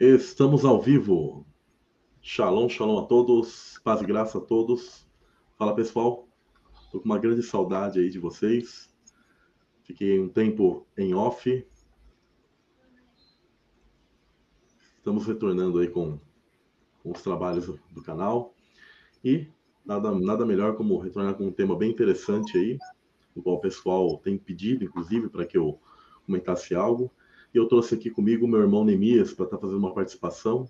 Estamos ao vivo. Shalom, shalom a todos. Paz e graça a todos. Fala pessoal. Tô com uma grande saudade aí de vocês. Fiquei um tempo em off. Estamos retornando aí com, com os trabalhos do canal. E nada, nada melhor como retornar com um tema bem interessante aí, o qual o pessoal tem pedido, inclusive, para que eu comentasse algo. E eu trouxe aqui comigo meu irmão Nemias para estar tá fazendo uma participação.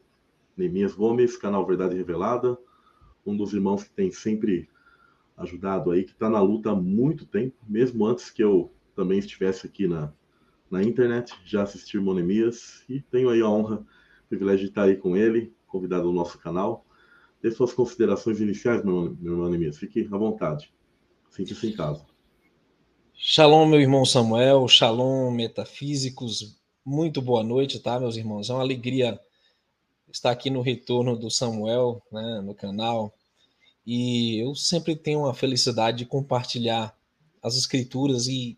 Nemias Gomes, canal Verdade Revelada, um dos irmãos que tem sempre ajudado aí, que está na luta há muito tempo, mesmo antes que eu também estivesse aqui na, na internet, já assisti o irmão Nemias e tenho aí a honra, o privilégio de estar aí com ele, convidado ao nosso canal. Dê suas considerações iniciais, meu, meu irmão Nemias, fique à vontade, sinta-se em casa. Shalom, meu irmão Samuel, shalom, metafísicos, muito boa noite, tá, meus irmãos? É uma alegria estar aqui no retorno do Samuel, né, no canal. E eu sempre tenho a felicidade de compartilhar as escrituras e,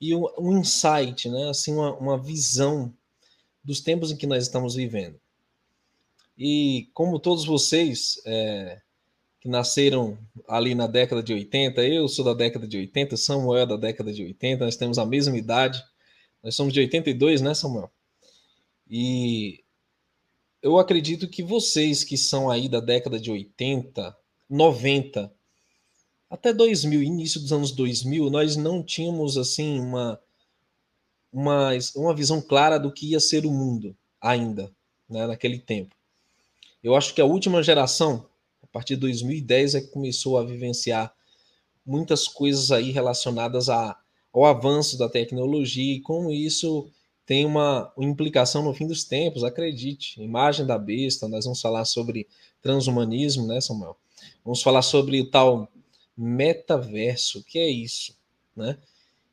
e um, insight, né, assim, uma, uma visão dos tempos em que nós estamos vivendo. E como todos vocês é, que nasceram ali na década de 80, eu sou da década de 80, Samuel é da década de 80, nós temos a mesma idade. Nós somos de 82, né, Samuel? E eu acredito que vocês que são aí da década de 80, 90, até 2000, início dos anos 2000, nós não tínhamos assim uma uma, uma visão clara do que ia ser o mundo ainda, né, naquele tempo. Eu acho que a última geração, a partir de 2010, é que começou a vivenciar muitas coisas aí relacionadas a ao avanço da tecnologia e como isso tem uma, implicação no fim dos tempos, acredite. Imagem da besta, nós vamos falar sobre transhumanismo, né, Samuel? Vamos falar sobre o tal metaverso, que é isso, né?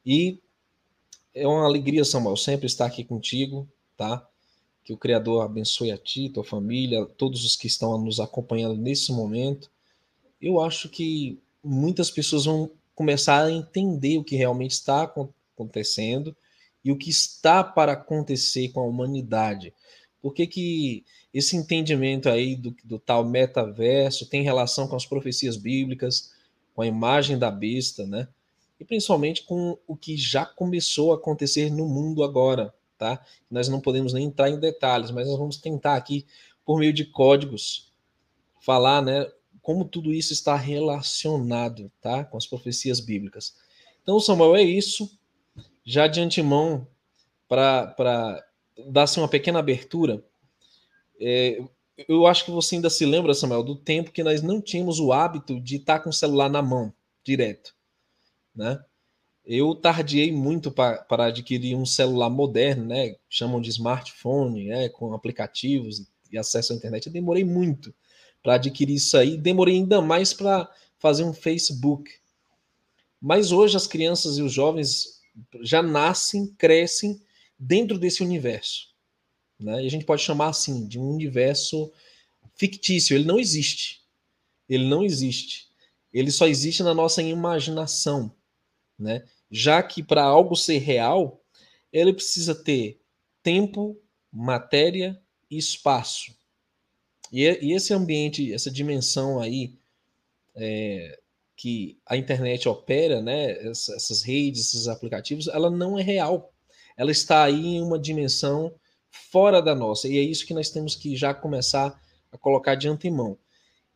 E é uma alegria, Samuel, sempre estar aqui contigo, tá? Que o Criador abençoe a ti, tua família, todos os que estão nos acompanhando nesse momento. Eu acho que muitas pessoas vão começar a entender o que realmente está acontecendo e o que está para acontecer com a humanidade. Por que, que esse entendimento aí do, do tal metaverso tem relação com as profecias bíblicas, com a imagem da besta, né? E principalmente com o que já começou a acontecer no mundo agora, tá? Nós não podemos nem entrar em detalhes, mas nós vamos tentar aqui, por meio de códigos, falar, né, como tudo isso está relacionado, tá? Com as profecias bíblicas. Então, Samuel, é isso. Já de antemão, para dar-se uma pequena abertura, é, eu acho que você ainda se lembra, Samuel, do tempo que nós não tínhamos o hábito de estar com o celular na mão, direto, né? Eu tardiei muito para adquirir um celular moderno, né? Chamam de smartphone, né? com aplicativos e acesso à internet. Eu demorei muito para adquirir isso aí. Demorei ainda mais para fazer um Facebook. Mas hoje as crianças e os jovens já nascem, crescem dentro desse universo. Né? E a gente pode chamar assim de um universo fictício. Ele não existe. Ele não existe. Ele só existe na nossa imaginação. Né? Já que para algo ser real, ele precisa ter tempo, matéria e espaço. E, e esse ambiente, essa dimensão aí é, que a internet opera, né, essas redes, esses aplicativos, ela não é real. Ela está aí em uma dimensão fora da nossa. E é isso que nós temos que já começar a colocar de antemão.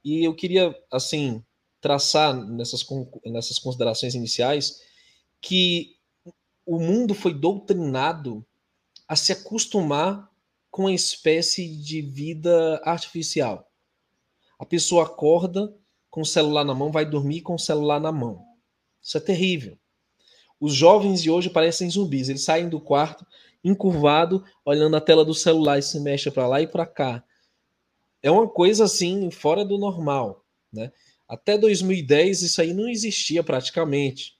E eu queria, assim, traçar nessas, nessas considerações iniciais que o mundo foi doutrinado a se acostumar com uma espécie de vida artificial. A pessoa acorda com o celular na mão, vai dormir com o celular na mão. Isso é terrível. Os jovens de hoje parecem zumbis. Eles saem do quarto encurvado, olhando a tela do celular e se mexe para lá e para cá. É uma coisa assim fora do normal, né? Até 2010 isso aí não existia praticamente,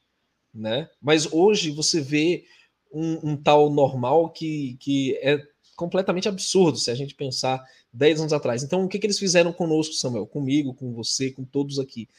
né? Mas hoje você vê um, um tal normal que, que é completamente absurdo se a gente pensar 10 anos atrás. Então, o que, que eles fizeram conosco, Samuel? Comigo, com você, com todos aqui?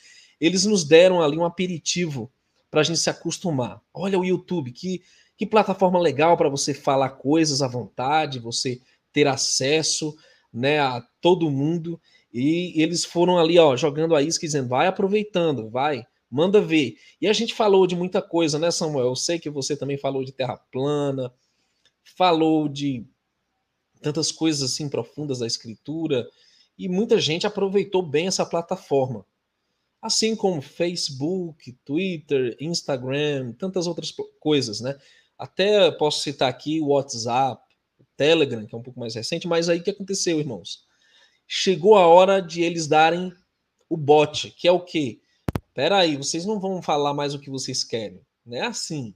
Eles nos deram ali um aperitivo para a gente se acostumar. Olha o YouTube, que, que plataforma legal para você falar coisas à vontade, você ter acesso né, a todo mundo. E eles foram ali, ó, jogando a isca dizendo: vai aproveitando, vai, manda ver. E a gente falou de muita coisa, né, Samuel? Eu sei que você também falou de terra plana, falou de tantas coisas assim profundas da escritura, e muita gente aproveitou bem essa plataforma. Assim como Facebook, Twitter, Instagram, tantas outras coisas, né? Até posso citar aqui o WhatsApp, o Telegram, que é um pouco mais recente, mas aí o que aconteceu, irmãos? Chegou a hora de eles darem o bot, que é o quê? Peraí, vocês não vão falar mais o que vocês querem. Não é assim.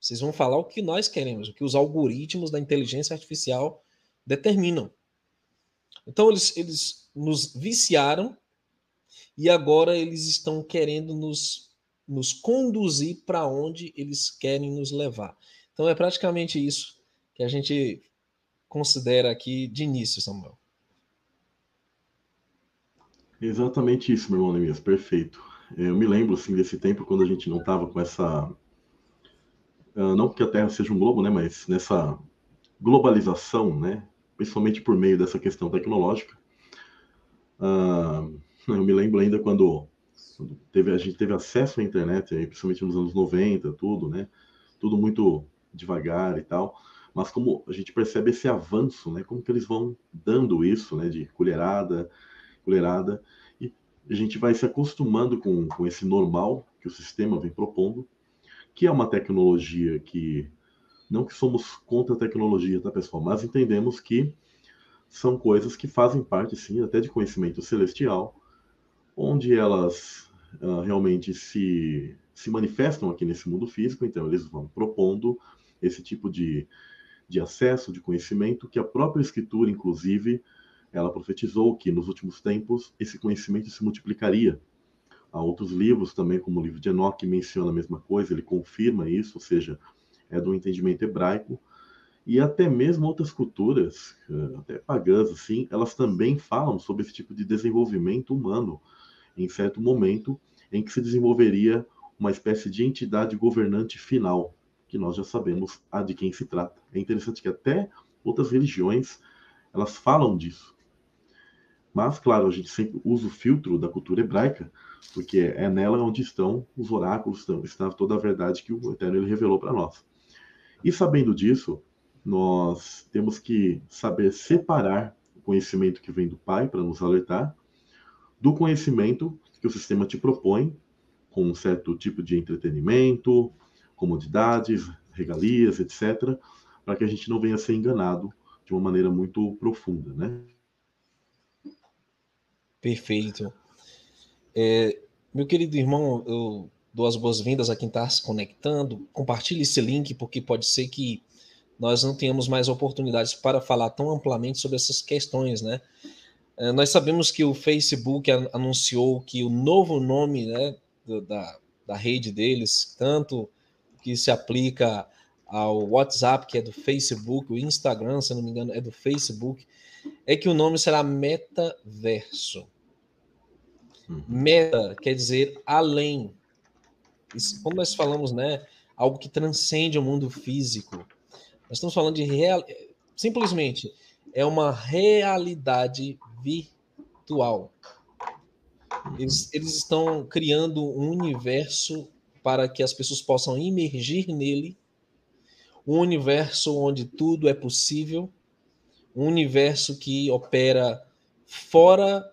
Vocês vão falar o que nós queremos, o que os algoritmos da inteligência artificial determinam. Então eles, eles nos viciaram e agora eles estão querendo nos, nos conduzir para onde eles querem nos levar. Então é praticamente isso que a gente considera aqui de início, Samuel. Exatamente isso, meu irmão Nemias, perfeito. Eu me lembro assim desse tempo quando a gente não estava com essa ah, não que a Terra seja um globo, né, mas nessa globalização, né, principalmente por meio dessa questão tecnológica. Uh, eu me lembro ainda quando, quando teve, a gente teve acesso à internet, principalmente nos anos 90, tudo, né? Tudo muito devagar e tal. Mas como a gente percebe esse avanço, né? Como que eles vão dando isso, né? De colherada, colherada. E a gente vai se acostumando com, com esse normal que o sistema vem propondo, que é uma tecnologia que não que somos contra a tecnologia, tá, pessoal? Mas entendemos que são coisas que fazem parte, sim, até de conhecimento celestial, onde elas uh, realmente se, se manifestam aqui nesse mundo físico, então eles vão propondo esse tipo de, de acesso, de conhecimento, que a própria Escritura, inclusive, ela profetizou que nos últimos tempos esse conhecimento se multiplicaria. Há outros livros também, como o livro de Enoch, que menciona a mesma coisa, ele confirma isso, ou seja, é do entendimento hebraico, e até mesmo outras culturas, eh, até pagãs, assim, elas também falam sobre esse tipo de desenvolvimento humano, em certo momento em que se desenvolveria uma espécie de entidade governante final, que nós já sabemos a de quem se trata. É interessante que até outras religiões elas falam disso. Mas, claro, a gente sempre usa o filtro da cultura hebraica, porque é nela onde estão os oráculos, está toda a verdade que o Eterno ele revelou para nós. E sabendo disso, nós temos que saber separar o conhecimento que vem do Pai para nos alertar do conhecimento que o sistema te propõe com um certo tipo de entretenimento, comodidades, regalias, etc., para que a gente não venha a ser enganado de uma maneira muito profunda, né? Perfeito. É, meu querido irmão, eu dou as boas-vindas a quem está se conectando. Compartilhe esse link, porque pode ser que nós não tenhamos mais oportunidades para falar tão amplamente sobre essas questões, né? É, nós sabemos que o Facebook anunciou que o novo nome né, da, da rede deles, tanto que se aplica ao WhatsApp, que é do Facebook, o Instagram, se não me engano, é do Facebook, é que o nome será Metaverso. Uhum. Meta quer dizer além, quando nós falamos, né, algo que transcende o mundo físico, nós estamos falando de real, simplesmente é uma realidade virtual. Eles, eles estão criando um universo para que as pessoas possam imergir nele, um universo onde tudo é possível, um universo que opera fora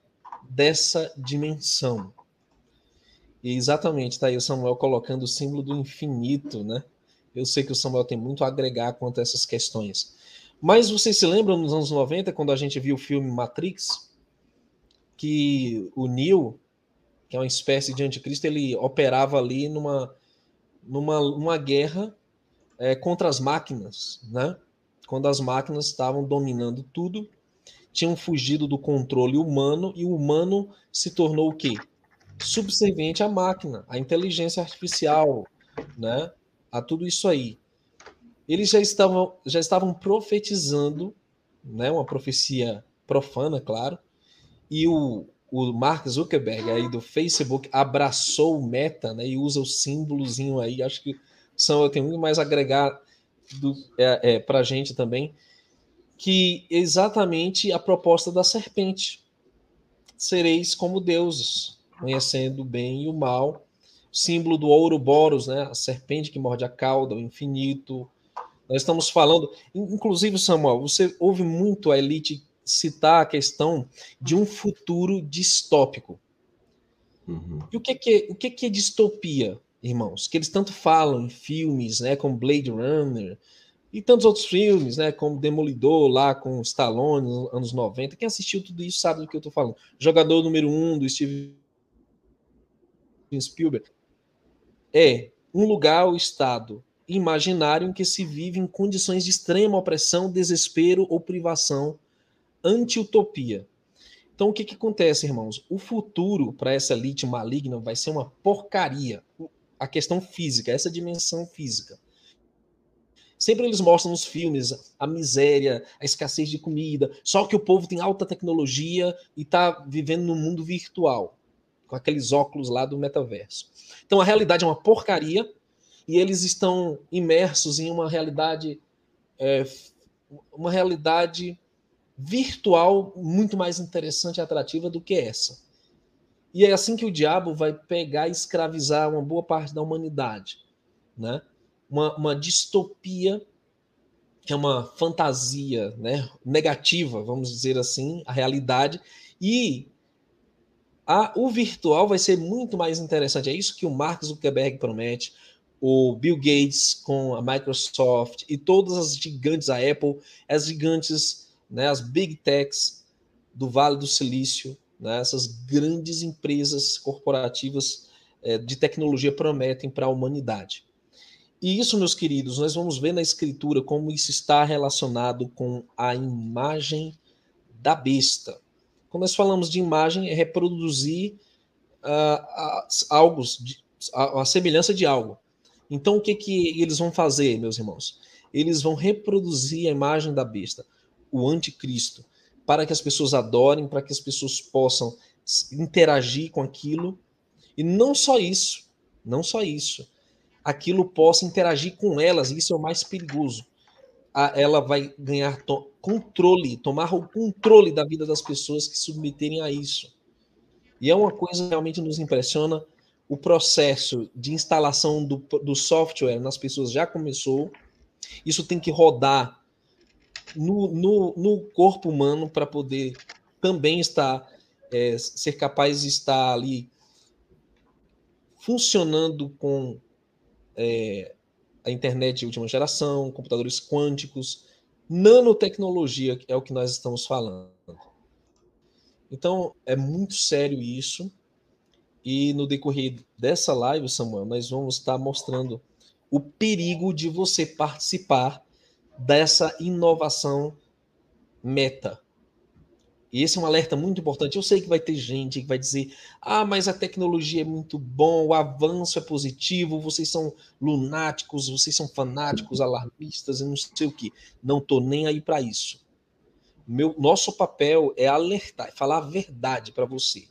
dessa dimensão. E exatamente, está aí o Samuel colocando o símbolo do infinito, né? Eu sei que o Samuel tem muito a agregar quanto a essas questões. Mas vocês se lembram nos anos 90, quando a gente viu o filme Matrix, que o Neo, que é uma espécie de anticristo, ele operava ali numa, numa uma guerra é, contra as máquinas, né? Quando as máquinas estavam dominando tudo, tinham fugido do controle humano e o humano se tornou o quê? Subserviente à máquina, à inteligência artificial, né? a tudo isso aí. Eles já estavam, já estavam profetizando, né? uma profecia profana, claro, e o, o Mark Zuckerberg aí do Facebook abraçou o Meta né? e usa o símbolozinho aí. Acho que são, tenho muito mais a agregar do, é, é, para a gente também. que exatamente a proposta da serpente. Sereis como deuses, conhecendo o bem e o mal. Símbolo do Ouroboros, né? a serpente que morde a cauda, o infinito. Nós estamos falando, inclusive, Samuel, você ouve muito a elite citar a questão de um futuro distópico. Uhum. E o que, que, o que, que é distopia, irmãos? Que eles tanto falam em filmes, né, como Blade Runner, e tantos outros filmes, né, como Demolidor, lá com Stallone, nos anos 90. Quem assistiu tudo isso sabe do que eu estou falando. Jogador número um do Steven Spielberg. É um lugar, o Estado imaginário em que se vive em condições de extrema opressão, desespero ou privação, anti-utopia. Então, o que, que acontece, irmãos? O futuro para essa elite maligna vai ser uma porcaria. A questão física, essa dimensão física. Sempre eles mostram nos filmes a miséria, a escassez de comida, só que o povo tem alta tecnologia e está vivendo no mundo virtual, com aqueles óculos lá do metaverso. Então a realidade é uma porcaria e eles estão imersos em uma realidade, é, uma realidade virtual muito mais interessante e atrativa do que essa. E é assim que o diabo vai pegar e escravizar uma boa parte da humanidade, né? uma, uma distopia, que é uma fantasia né, negativa, vamos dizer assim, a realidade, e a, o virtual vai ser muito mais interessante. É isso que o Mark Zuckerberg promete, o Bill Gates com a Microsoft e todas as gigantes, a Apple, as gigantes, né, as big techs do Vale do Silício, né, essas grandes empresas corporativas é, de tecnologia prometem para a humanidade. E isso, meus queridos, nós vamos ver na escritura como isso está relacionado com a imagem da besta. Quando nós falamos de imagem, é reproduzir uh, algo, a, a, semelhança de algo. Então, o que, que eles vão fazer, meus irmãos? Eles vão reproduzir a imagem da besta, o anticristo, para que as pessoas adorem, para que as pessoas possam interagir com aquilo. E não só isso, não só isso aquilo possa interagir com elas, e isso é o mais perigoso. A, ela vai ganhar to controle, tomar o controle da vida das pessoas que submeterem a isso. E é uma coisa que realmente nos impressiona. O processo de instalação do, do software nas pessoas já começou. Isso tem que rodar no, no, no corpo humano para poder também estar, é, ser capaz de estar ali funcionando com é, a internet de última geração, computadores quânticos, nanotecnologia é o que nós estamos falando. Então, é muito sério isso. E no decorrer dessa live, Samuel, nós vamos estar mostrando o perigo de você participar dessa inovação meta, e esse é um alerta muito importante. Eu sei que vai ter gente que vai dizer: ah, mas a tecnologia é muito bom, o avanço é positivo, vocês são lunáticos, vocês são fanáticos, alarmistas e não sei o que. Não estou nem aí para isso. Meu, nosso papel é alertar, é falar a verdade para você.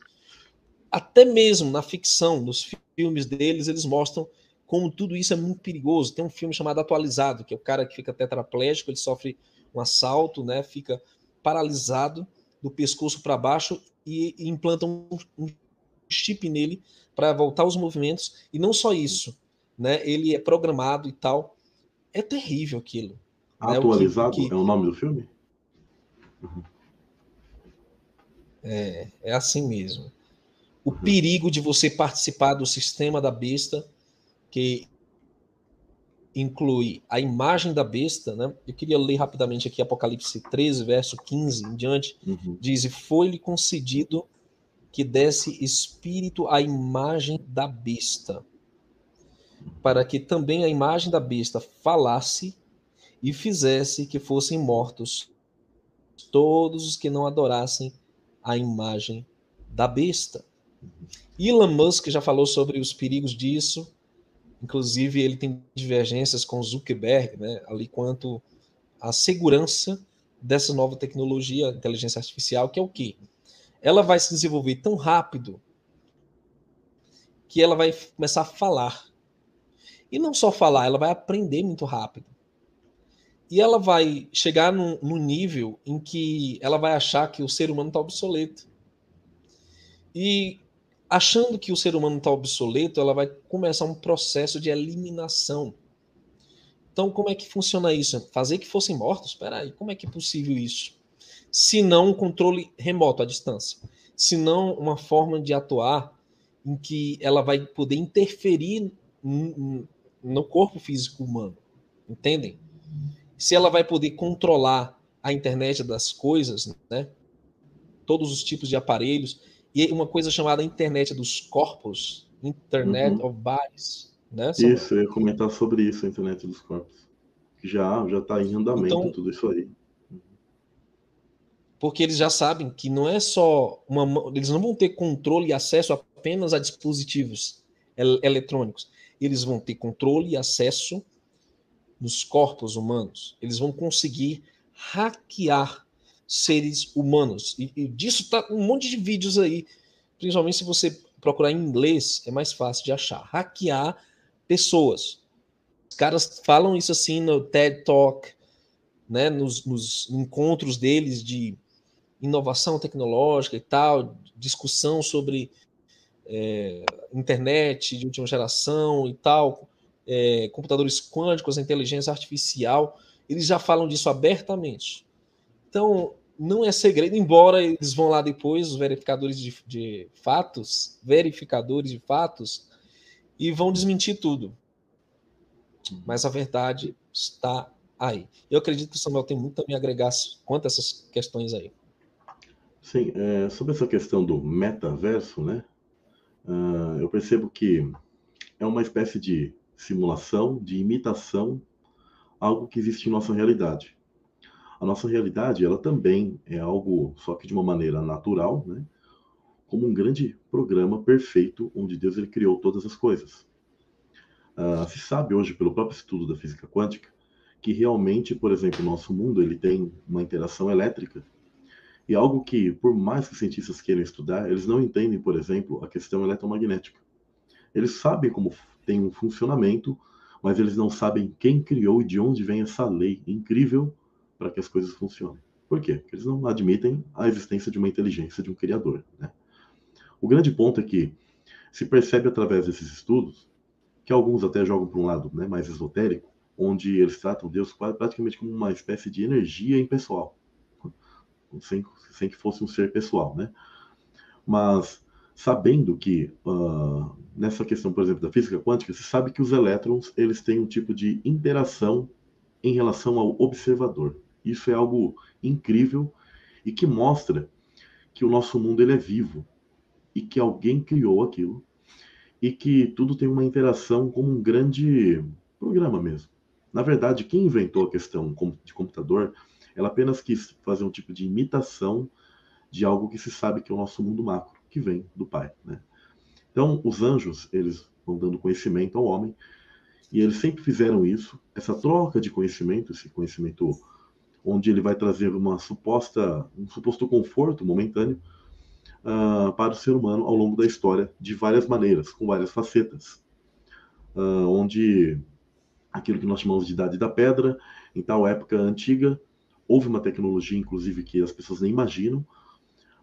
Até mesmo na ficção, nos filmes deles, eles mostram como tudo isso é muito perigoso. Tem um filme chamado Atualizado, que é o cara que fica tetraplégico, ele sofre um assalto, né? Fica paralisado do pescoço para baixo e, e implantam um, um chip nele para voltar os movimentos. E não só isso, né? Ele é programado e tal. É terrível aquilo. Atualizado né? o que, que... é o nome do filme? Uhum. É, é assim mesmo. O uhum. perigo de você participar do sistema da besta, que inclui a imagem da besta, né? Eu queria ler rapidamente aqui Apocalipse 13, verso 15 em diante. Uhum. Diz: E foi-lhe concedido que desse espírito à imagem da besta, para que também a imagem da besta falasse e fizesse que fossem mortos todos os que não adorassem a imagem da besta. Uhum. Elon Musk já falou sobre os perigos disso Inclusive, ele tem divergências com Zuckerberg, né, ali quanto à segurança dessa nova tecnologia, inteligência artificial, que é o quê? Ela vai se desenvolver tão rápido que ela vai começar a falar. E não só falar, ela vai aprender muito rápido. e ela vai chegar no, no nível em que ela vai achar que o ser humano está obsoleto. E achando que o ser humano está obsoleto, ela vai começar um processo de eliminação. Então, como é que funciona isso? Fazer que fossem mortos? Espera aí, como é que é possível isso? Se não um controle remoto à distância, se não uma forma de atuar em que ela vai poder interferir no corpo físico humano, entendem? Se ela vai poder controlar a internet das coisas, né? Todos os tipos de aparelhos e uma coisa chamada internet dos corpos, Internet uhum. of Bodies, né? Isso, eu ia comentar sobre isso, a internet dos corpos. Já, já está em andamento então, tudo isso aí. Porque eles já sabem que não é só uma. Eles não vão ter controle e acesso apenas a dispositivos eletrônicos. Eles vão ter controle e acesso nos corpos humanos. Eles vão conseguir hackear seres humanos. E, e disso tá um monte de vídeos aí, principalmente se você procurar em inglês, é mais fácil de achar. Hackear pessoas. Os caras falam isso assim no TED Talk, né, nos, nos encontros deles de inovação tecnológica e tal, discussão sobre é, internet de última geração e tal, é, computadores quânticos, inteligência artificial, eles já falam disso abertamente. Então, não é segredo, embora eles vão lá depois, os verificadores de, de fatos, verificadores de fatos, e vão desmentir tudo. Mas a verdade está aí. Eu acredito que o Samuel tem muito a me agregar quanto a essas questões aí. Sim, é, sobre essa questão do metaverso, né? Uh, eu percebo que é uma espécie de simulação, de imitação, algo que existe em nossa realidade. A nossa realidade, ela também é algo, só que de uma maneira natural, né? Como um grande programa perfeito, onde Deus ele criou todas as coisas. Uh, se sabe hoje, pelo próprio estudo da física quântica, que realmente, por exemplo, o nosso mundo ele tem uma interação elétrica e algo que, por mais que cientistas queiram estudar, eles não entendem, por exemplo, a questão eletromagnética. Eles sabem como tem um funcionamento, mas eles não sabem quem criou e de onde vem essa lei incrível para que as coisas funcionem. Por quê? Porque eles não admitem a existência de uma inteligência, de um criador. Né? O grande ponto é que se percebe através desses estudos, que alguns até jogam para um lado né, mais esotérico, onde eles tratam Deus praticamente como uma espécie de energia impessoal sem, sem que fosse um ser pessoal, né? Mas sabendo que uh, nessa questão, por exemplo, da física quântica, se sabe que os elétrons eles têm um tipo de interação em relação ao observador. Isso é algo incrível e que mostra que o nosso mundo ele é vivo e que alguém criou aquilo e que tudo tem uma interação como um grande programa mesmo. Na verdade, quem inventou a questão de computador ela apenas quis fazer um tipo de imitação de algo que se sabe que é o nosso mundo macro, que vem do Pai. Né? Então, os anjos, eles vão dando conhecimento ao homem, e eles sempre fizeram isso, essa troca de conhecimento, esse conhecimento onde ele vai trazer uma suposta, um suposto conforto momentâneo uh, para o ser humano ao longo da história, de várias maneiras, com várias facetas. Uh, onde aquilo que nós chamamos de idade da pedra, em tal época antiga, houve uma tecnologia, inclusive, que as pessoas nem imaginam,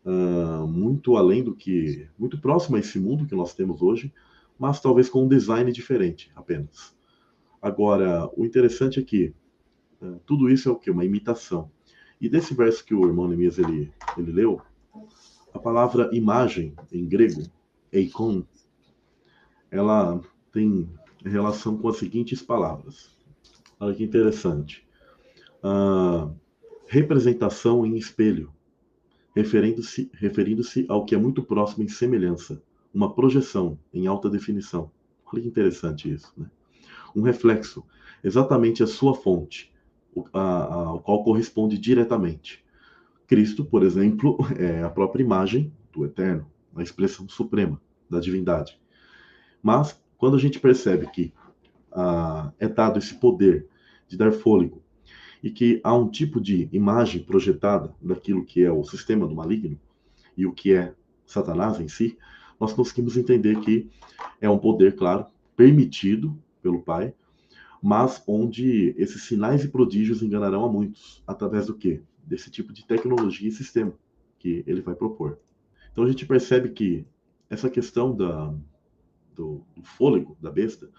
uh, muito além do que, muito próximo a esse mundo que nós temos hoje, mas talvez com um design diferente apenas. Agora, o interessante é que tudo isso é o que? Uma imitação. E desse verso que o irmão Neemias ele, ele leu, a palavra imagem em grego, eikon, ela tem relação com as seguintes palavras. Olha que interessante. Uh, representação em espelho, referindo-se referindo ao que é muito próximo em semelhança, uma projeção em alta definição. Olha que interessante isso, né? Um reflexo, exatamente a sua fonte, ao qual corresponde diretamente. Cristo, por exemplo, é a própria imagem do Eterno, a expressão suprema da divindade. Mas, quando a gente percebe que ah, é dado esse poder de dar fôlego e que há um tipo de imagem projetada daquilo que é o sistema do maligno e o que é Satanás em si, nós conseguimos entender que é um poder, claro, permitido pelo Pai, mas onde esses sinais e prodígios enganarão a muitos, através do quê? Desse tipo de tecnologia e sistema que ele vai propor. Então a gente percebe que essa questão da, do, do fôlego da besta,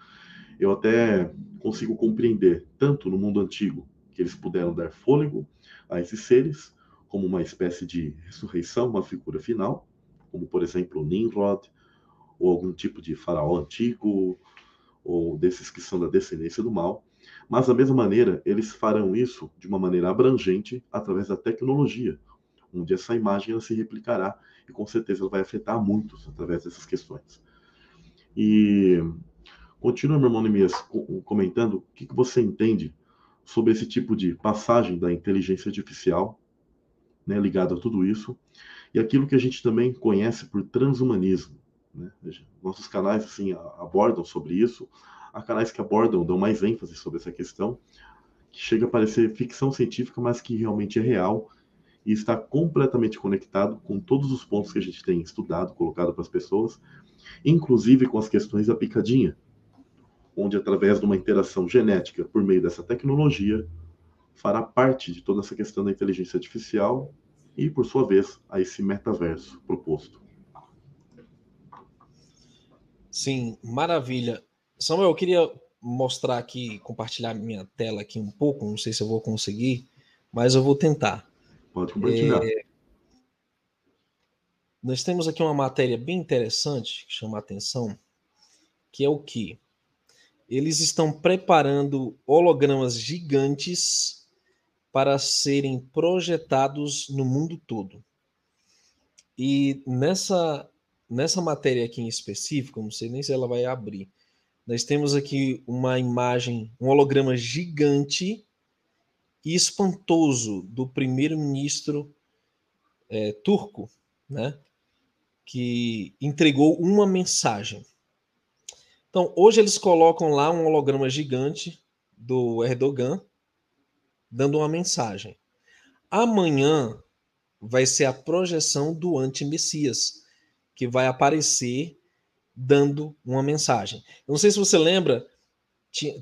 eu até consigo compreender, tanto no mundo antigo, que eles puderam dar fôlego a esses seres, como uma espécie de ressurreição, uma figura final, como por exemplo Nimrod, ou algum tipo de faraó antigo, ou desses que são da descendência do mal, mas da mesma maneira eles farão isso de uma maneira abrangente através da tecnologia, onde essa imagem ela se replicará e com certeza ela vai afetar muitos através dessas questões. E continua, meu irmão Nemias, comentando o que, que você entende sobre esse tipo de passagem da inteligência artificial, né, ligado a tudo isso, e aquilo que a gente também conhece por transhumanismo. Né? Nossos canais assim abordam sobre isso, há canais que abordam, dão mais ênfase sobre essa questão, que chega a parecer ficção científica, mas que realmente é real e está completamente conectado com todos os pontos que a gente tem estudado, colocado para as pessoas, inclusive com as questões da picadinha, onde através de uma interação genética por meio dessa tecnologia fará parte de toda essa questão da inteligência artificial e, por sua vez, a esse metaverso proposto. Sim, maravilha. Samuel, eu queria mostrar aqui, compartilhar minha tela aqui um pouco, não sei se eu vou conseguir, mas eu vou tentar. Pode compartilhar. É... Nós temos aqui uma matéria bem interessante que chama a atenção, que é o que? Eles estão preparando hologramas gigantes para serem projetados no mundo todo. E nessa nessa matéria aqui em específico, não sei nem se ela vai abrir, nós temos aqui uma imagem, um holograma gigante e espantoso do primeiro-ministro é, turco, né, que entregou uma mensagem. Então, hoje eles colocam lá um holograma gigante do Erdogan dando uma mensagem. Amanhã vai ser a projeção do anti-messias que vai aparecer dando uma mensagem. Eu não sei se você lembra,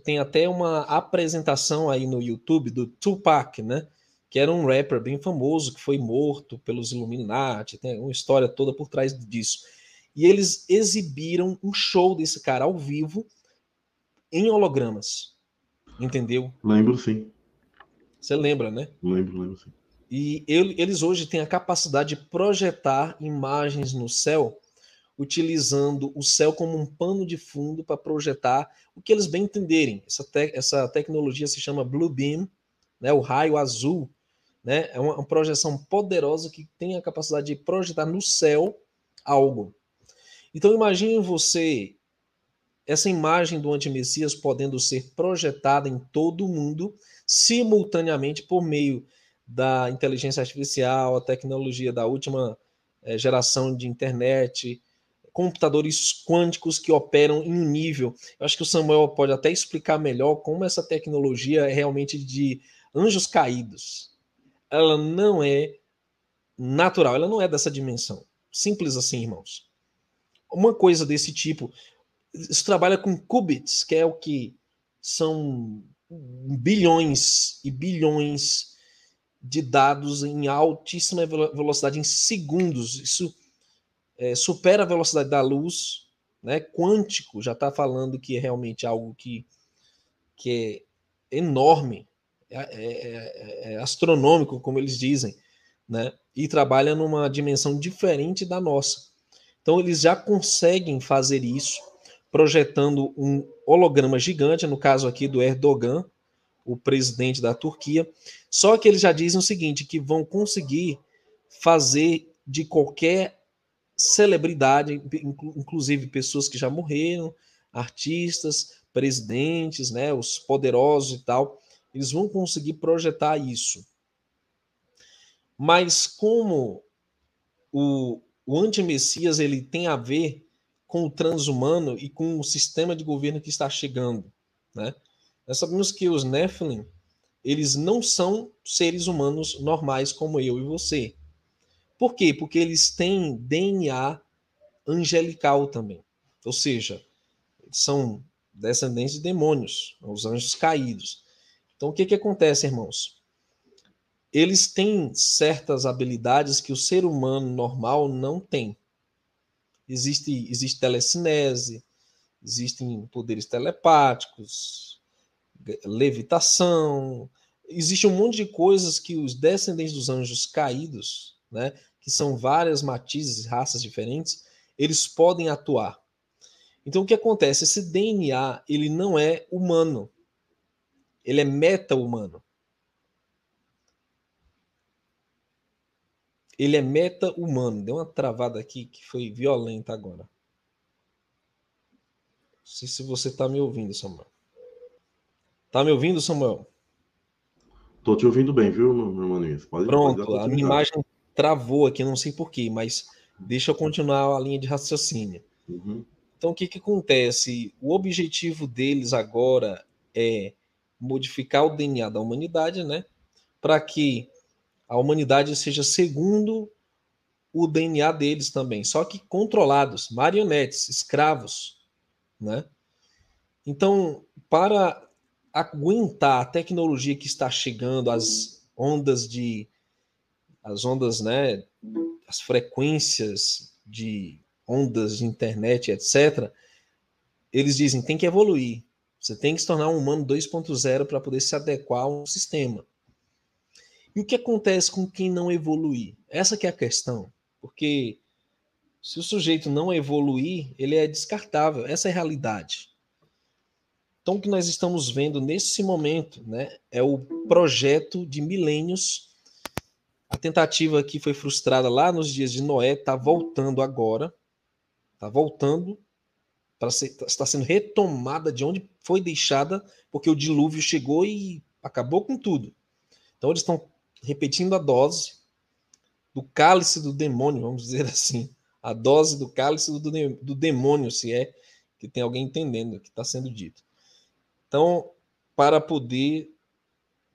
tem até uma apresentação aí no YouTube do Tupac, né? Que era um rapper bem famoso que foi morto pelos Illuminati, tem uma história toda por trás disso. E eles exibiram um show desse cara ao vivo em hologramas. Entendeu? Lembro sim. Você lembra, né? Lembro, lembro sim. E eles hoje têm a capacidade de projetar imagens no céu, utilizando o céu como um pano de fundo para projetar o que eles bem entenderem. Essa, te essa tecnologia se chama Blue Beam, né, o raio azul. Né, é uma, uma projeção poderosa que tem a capacidade de projetar no céu algo. Então imagine você essa imagem do antimessias podendo ser projetada em todo o mundo simultaneamente por meio da inteligência artificial, a tecnologia da última é, geração de internet, computadores quânticos que operam em um nível. Eu acho que o Samuel pode até explicar melhor como essa tecnologia é realmente de anjos caídos. Ela não é natural, ela não é dessa dimensão. Simples assim, irmãos. Uma coisa desse tipo, isso trabalha com qubits, que é o que são bilhões e bilhões de dados em altíssima velocidade, em segundos. Isso é, supera a velocidade da luz, né? Quântico já está falando que é realmente algo que, que é enorme, é, é, é, é, astronômico, como eles dizem, né? E trabalha numa dimensão diferente da nossa. Então eles já conseguem fazer isso, projetando um holograma gigante, no caso aqui do Erdogan, o presidente da Turquia. Só que eles já dizem o seguinte: que vão conseguir fazer de qualquer celebridade, inclusive pessoas que já morreram, artistas, presidentes, né, os poderosos e tal, eles vão conseguir projetar isso. Mas como o, o anti-messias ele tem a ver com o transhumano e com o sistema de governo que está chegando, né? Nós sabemos que os Nephilim, eles não são seres humanos normais como eu e você. Por quê? Porque eles têm DNA angelical também. Ou seja, são descendentes de demônios, os anjos caídos. Então, o que, que acontece, irmãos? Eles têm certas habilidades que o ser humano normal não tem. Existe, existe telecinese, existem poderes telepáticos, levitação, existe um monte de coisas que os descendentes dos anjos caídos, né, que são várias matizes, raças diferentes, eles podem atuar. Então o que acontece? Esse DNA ele não é humano, ele é meta-humano. Ele é meta-humano. Deu uma travada aqui que foi violenta agora. Não sei se você está me ouvindo, Samuel. Está me ouvindo, Samuel? Estou te ouvindo bem, viu, meu Nunes? Pode, Pronto, pode a minha imagem travou aqui, não sei porquê, mas deixa eu continuar a linha de raciocínio. Uhum. Então, o que, que acontece? O objetivo deles agora é modificar o DNA da humanidade, né? Para que a humanidade seja segundo o DNA deles também, só que controlados, marionetes, escravos, né? Então, para aguentar a tecnologia que está chegando, as ondas de as ondas, né, as frequências de ondas de internet, etc. Eles dizem tem que evoluir. Você tem que se tornar um humano 2.0 para poder se adequar a um sistema. E o que acontece com quem não evoluir? Essa que é a questão. Porque se o sujeito não evoluir, ele é descartável. Essa é a realidade. Então, o que nós estamos vendo nesse momento né, é o projeto de milênios. A tentativa que foi frustrada lá nos dias de Noé está voltando agora. Está voltando para está sendo retomada de onde foi deixada, porque o dilúvio chegou e acabou com tudo. Então eles estão repetindo a dose do cálice do demônio, vamos dizer assim, a dose do cálice do demônio, se é que tem alguém entendendo o que está sendo dito. Então, para poder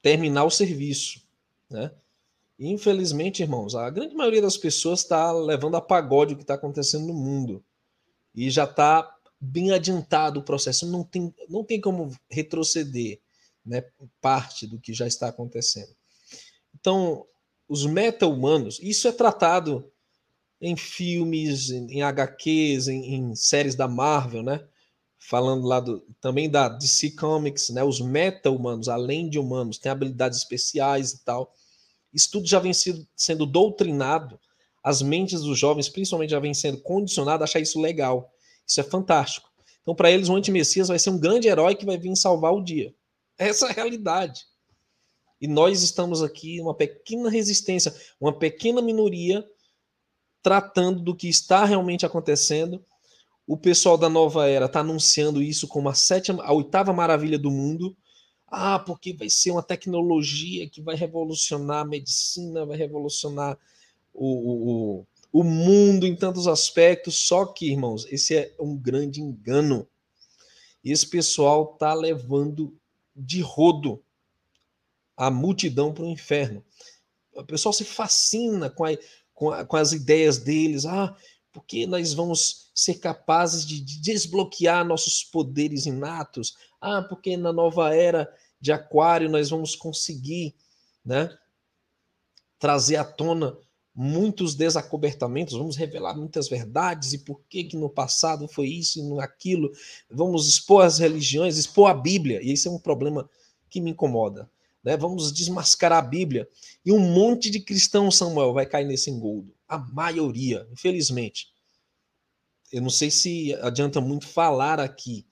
terminar o serviço, né? infelizmente, irmãos, a grande maioria das pessoas está levando a pagode o que está acontecendo no mundo e já está bem adiantado o processo, não tem, não tem como retroceder né, parte do que já está acontecendo. Então, os meta-humanos, isso é tratado em filmes, em HQs, em, em séries da Marvel, né? Falando lá do, também da DC Comics, né, os meta-humanos, além de humanos, têm habilidades especiais e tal. Isso tudo já vem sido, sendo doutrinado, as mentes dos jovens, principalmente, já vem sendo condicionado a achar isso legal. Isso é fantástico. Então, para eles, o anti-messias vai ser um grande herói que vai vir salvar o dia. Essa é a realidade. E nós estamos aqui, uma pequena resistência, uma pequena minoria, tratando do que está realmente acontecendo o pessoal da nova era está anunciando isso como a sétima, a oitava maravilha do mundo. Ah, porque vai ser uma tecnologia que vai revolucionar a medicina, vai revolucionar o, o, o mundo em tantos aspectos. Só que, irmãos, esse é um grande engano. Esse pessoal está levando de rodo a multidão para o inferno. O pessoal se fascina com, a, com, a, com as ideias deles. Ah, porque nós vamos ser capazes de desbloquear nossos poderes inatos. Ah, porque na nova era de Aquário nós vamos conseguir, né, trazer à tona muitos desacobertamentos, vamos revelar muitas verdades e por que que no passado foi isso e não aquilo. Vamos expor as religiões, expor a Bíblia, e esse é um problema que me incomoda. Né? Vamos desmascarar a Bíblia. E um monte de cristãos, Samuel, vai cair nesse engoldo. A maioria, infelizmente. Eu não sei se adianta muito falar aqui,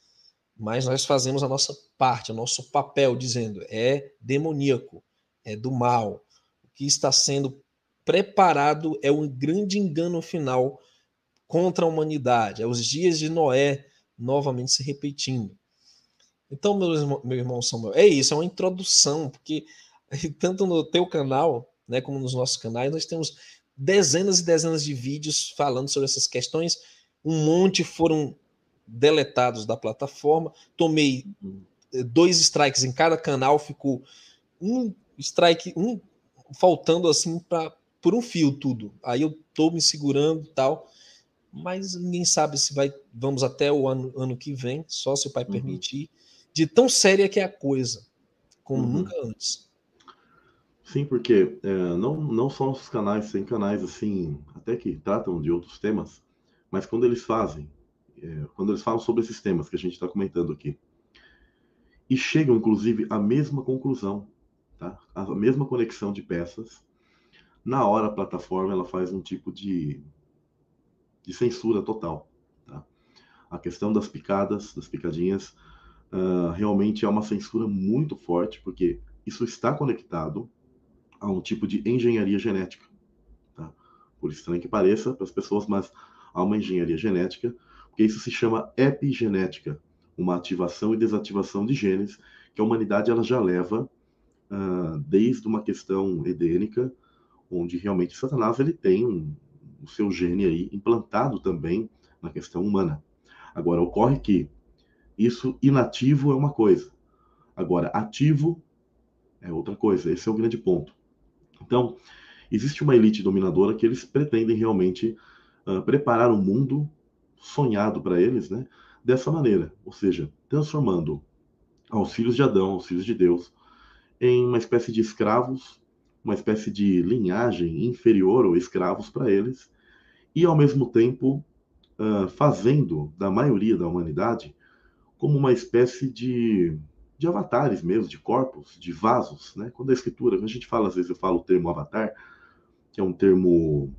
mas nós fazemos a nossa parte, o nosso papel, dizendo é demoníaco, é do mal. O que está sendo preparado é um grande engano final contra a humanidade. É os dias de Noé novamente se repetindo. Então, meu irmão, meu irmão Samuel, é isso, é uma introdução, porque tanto no teu canal, né, como nos nossos canais, nós temos dezenas e dezenas de vídeos falando sobre essas questões. Um monte foram deletados da plataforma. Tomei eh, dois strikes em cada canal, ficou um strike, um faltando assim para por um fio tudo. Aí eu tô me segurando e tal. mas ninguém sabe se vai vamos até o ano, ano que vem, só se o pai uhum. permitir, de tão séria que é a coisa, como uhum. nunca antes. Sim, porque é, não, não só os canais, tem canais assim, até que tratam de outros temas, mas quando eles fazem, é, quando eles falam sobre esses temas que a gente está comentando aqui, e chegam, inclusive, à mesma conclusão, tá? a mesma conexão de peças, na hora a plataforma ela faz um tipo de, de censura total. Tá? A questão das picadas, das picadinhas, uh, realmente é uma censura muito forte, porque isso está conectado a um tipo de engenharia genética. Tá? Por estranho que pareça para as pessoas, mas há uma engenharia genética, porque isso se chama epigenética, uma ativação e desativação de genes que a humanidade ela já leva uh, desde uma questão edênica, onde realmente Satanás ele tem um, o seu gene aí implantado também na questão humana. Agora, ocorre que isso inativo é uma coisa, agora ativo é outra coisa. Esse é o grande ponto. Então, existe uma elite dominadora que eles pretendem realmente uh, preparar o um mundo sonhado para eles, né? Dessa maneira, ou seja, transformando aos filhos de Adão, aos filhos de Deus, em uma espécie de escravos uma espécie de linhagem inferior ou escravos para eles, e ao mesmo tempo uh, fazendo da maioria da humanidade como uma espécie de, de avatares mesmo, de corpos, de vasos. Né? Quando a escritura, a gente fala, às vezes eu falo o termo avatar, que é um termo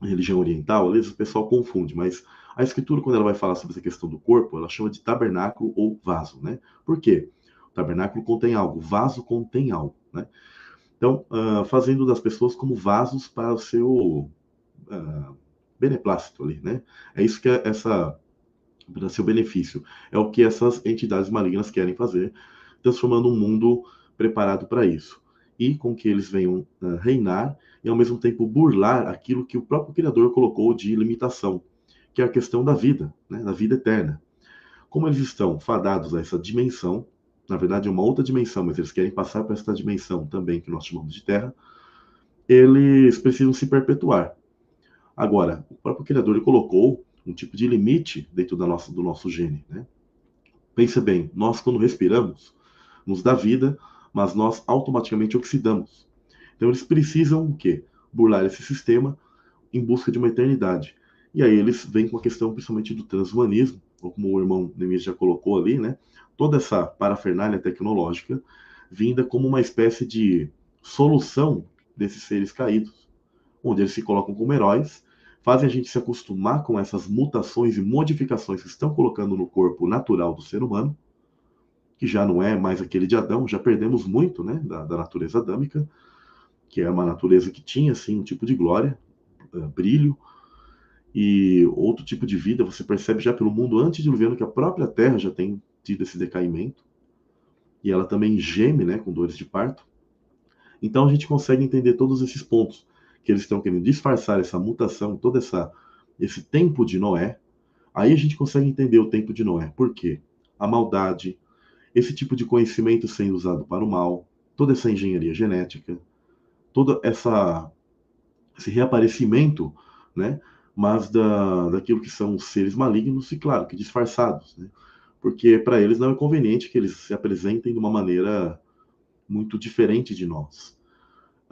religião oriental, às vezes o pessoal confunde, mas a escritura, quando ela vai falar sobre essa questão do corpo, ela chama de tabernáculo ou vaso, né? Por quê? O tabernáculo contém algo, o vaso contém algo, né? Então, uh, fazendo das pessoas como vasos para o seu uh, beneplácito ali, né? É isso que é essa para seu benefício. É o que essas entidades malignas querem fazer, transformando um mundo preparado para isso. E com que eles venham uh, reinar e ao mesmo tempo burlar aquilo que o próprio Criador colocou de limitação, que é a questão da vida, né? da vida eterna. Como eles estão fadados a essa dimensão, na verdade é uma outra dimensão, mas eles querem passar para essa dimensão também que nós chamamos de Terra, eles precisam se perpetuar. Agora, o próprio Criador colocou um tipo de limite dentro da nossa, do nosso gene. Né? Pense bem, nós quando respiramos, nos dá vida, mas nós automaticamente oxidamos. Então eles precisam o quê? Burlar esse sistema em busca de uma eternidade. E aí eles vêm com a questão principalmente do transhumanismo, ou como o irmão Nemis já colocou ali, né? toda essa parafernália tecnológica vinda como uma espécie de solução desses seres caídos, onde eles se colocam como heróis, fazem a gente se acostumar com essas mutações e modificações que estão colocando no corpo natural do ser humano, que já não é mais aquele de Adão, já perdemos muito né, da, da natureza adâmica, que é uma natureza que tinha assim, um tipo de glória, uh, brilho, e outro tipo de vida, você percebe já pelo mundo antes de que a própria Terra já tem tido esse decaimento. E ela também geme, né, com dores de parto. Então a gente consegue entender todos esses pontos que eles estão querendo disfarçar essa mutação, todo essa esse tempo de Noé. Aí a gente consegue entender o tempo de Noé. Por quê? A maldade, esse tipo de conhecimento sendo usado para o mal, toda essa engenharia genética, toda essa esse reaparecimento, né, mas da, daquilo que são os seres malignos e claro que disfarçados, né? porque para eles não é conveniente que eles se apresentem de uma maneira muito diferente de nós.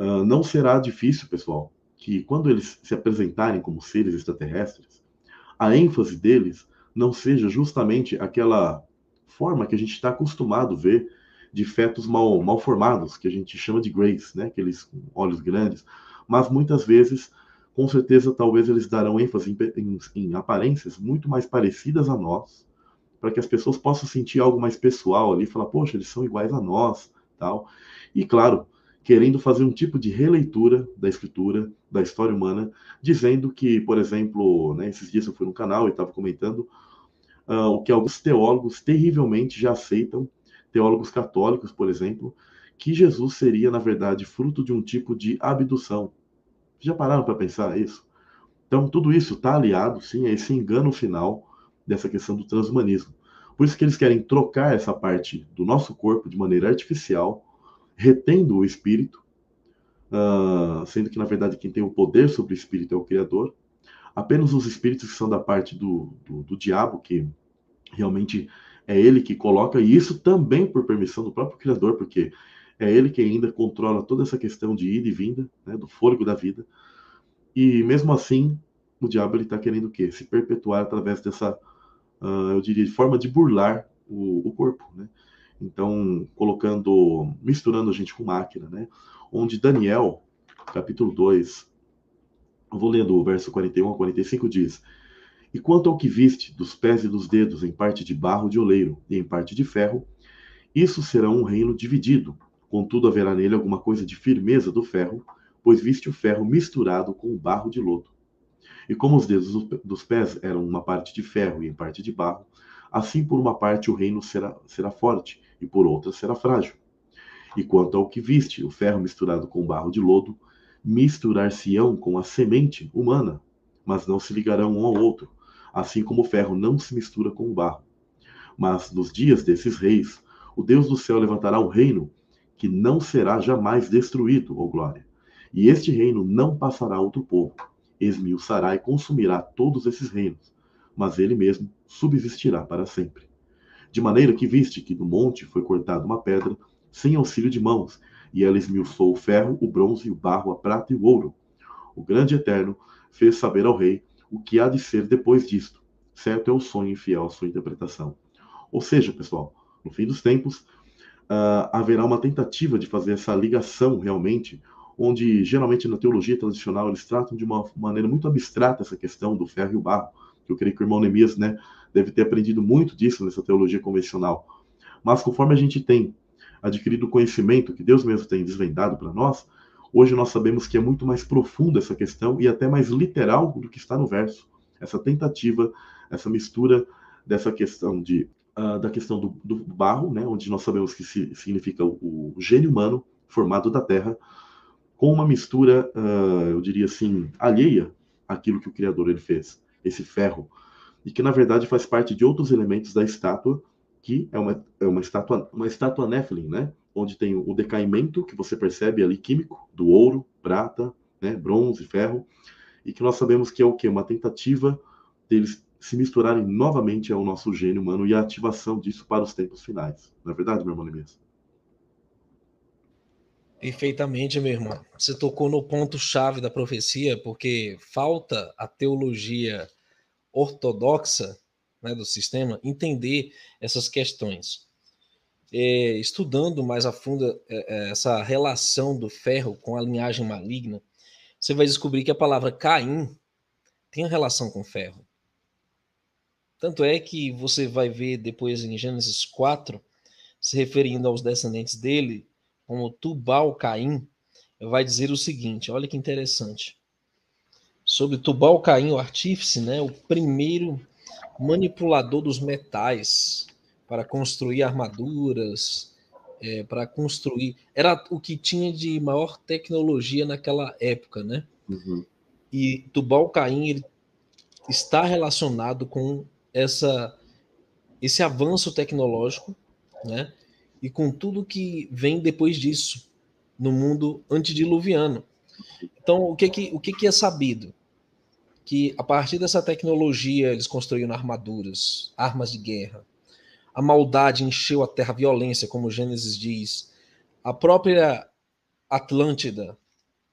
Uh, não será difícil, pessoal, que quando eles se apresentarem como seres extraterrestres, a ênfase deles não seja justamente aquela forma que a gente está acostumado a ver de fetos mal, mal formados, que a gente chama de grays, né? aqueles olhos grandes, mas muitas vezes, com certeza, talvez eles darão ênfase em, em, em aparências muito mais parecidas a nós, para que as pessoas possam sentir algo mais pessoal ali, falar, poxa, eles são iguais a nós, tal. E claro, querendo fazer um tipo de releitura da escritura, da história humana, dizendo que, por exemplo, né, esses dias eu fui no canal e estava comentando uh, o que alguns teólogos terrivelmente já aceitam, teólogos católicos, por exemplo, que Jesus seria, na verdade, fruto de um tipo de abdução. Já pararam para pensar isso? Então, tudo isso está aliado, sim, a esse engano final dessa questão do transhumanismo. Por isso que eles querem trocar essa parte do nosso corpo de maneira artificial, retendo o espírito, uh, sendo que na verdade quem tem o poder sobre o espírito é o Criador. apenas os espíritos que são da parte do, do, do diabo, que realmente é ele que coloca, e isso também por permissão do próprio Criador, porque é ele que ainda controla toda essa questão de ida e vinda, né, do fôlego da vida. E mesmo assim, o diabo está querendo o quê? Se perpetuar através dessa, uh, eu diria, forma de burlar o, o corpo, né? Então, colocando, misturando a gente com máquina, né? Onde Daniel, capítulo 2, eu vou ler do verso 41 a 45, diz: E quanto ao que viste dos pés e dos dedos em parte de barro de oleiro e em parte de ferro, isso será um reino dividido. Contudo, haverá nele alguma coisa de firmeza do ferro, pois viste o ferro misturado com o barro de lodo. E como os dedos dos pés eram uma parte de ferro e em parte de barro, assim por uma parte o reino será, será forte, e por outra será frágil. E quanto ao que viste, o ferro misturado com o barro de lodo, misturar-se-ão com a semente humana, mas não se ligarão um ao outro, assim como o ferro não se mistura com o barro. Mas nos dias desses reis, o Deus do céu levantará um reino que não será jamais destruído, ó glória. E este reino não passará a outro povo. Esmiuçará e consumirá todos esses reinos, mas ele mesmo subsistirá para sempre. De maneira que viste que do monte foi cortada uma pedra, sem auxílio de mãos, e ela esmiuçou o ferro, o bronze, o barro, a prata e o ouro. O grande eterno fez saber ao rei o que há de ser depois disto. Certo é o sonho infiel à sua interpretação. Ou seja, pessoal, no fim dos tempos, uh, haverá uma tentativa de fazer essa ligação realmente, onde geralmente na teologia tradicional eles tratam de uma maneira muito abstrata essa questão do ferro e o barro, eu creio que o irmão Neemias né, deve ter aprendido muito disso nessa teologia convencional. Mas conforme a gente tem adquirido o conhecimento que Deus mesmo tem desvendado para nós, hoje nós sabemos que é muito mais profunda essa questão e até mais literal do que está no verso. Essa tentativa, essa mistura dessa questão de uh, da questão do, do, barro, né, onde nós sabemos que se, significa o, o gênio humano formado da terra, com uma mistura, uh, eu diria assim, alheia àquilo que o Criador ele fez, esse ferro, e que na verdade faz parte de outros elementos da estátua que é uma, é uma estátua, uma estátua Nephilim, né? Onde tem o decaimento que você percebe ali químico do ouro, prata, né? bronze, ferro, e que nós sabemos que é o que uma tentativa deles se misturarem novamente ao nosso gênio humano e a ativação disso para os tempos finais. Não é verdade, meu irmão Neemias? Perfeitamente, meu irmão. Você tocou no ponto-chave da profecia, porque falta a teologia ortodoxa né, do sistema entender essas questões. É, estudando mais a fundo é, é, essa relação do ferro com a linhagem maligna, você vai descobrir que a palavra Caim tem relação com ferro. Tanto é que você vai ver depois em Gênesis 4, se referindo aos descendentes dele, como Tubal Caim, vai dizer o seguinte: olha que interessante. Sobre Tubal Caim, o artífice, né, o primeiro manipulador dos metais para construir armaduras, é, para construir. Era o que tinha de maior tecnologia naquela época, né? Uhum. E Tubal Caim ele está relacionado com essa esse avanço tecnológico, né? E com tudo que vem depois disso no mundo antediluviano. Então, o que que o que que é sabido? que a partir dessa tecnologia eles construíram armaduras, armas de guerra. A maldade encheu a terra, a violência, como Gênesis diz. A própria Atlântida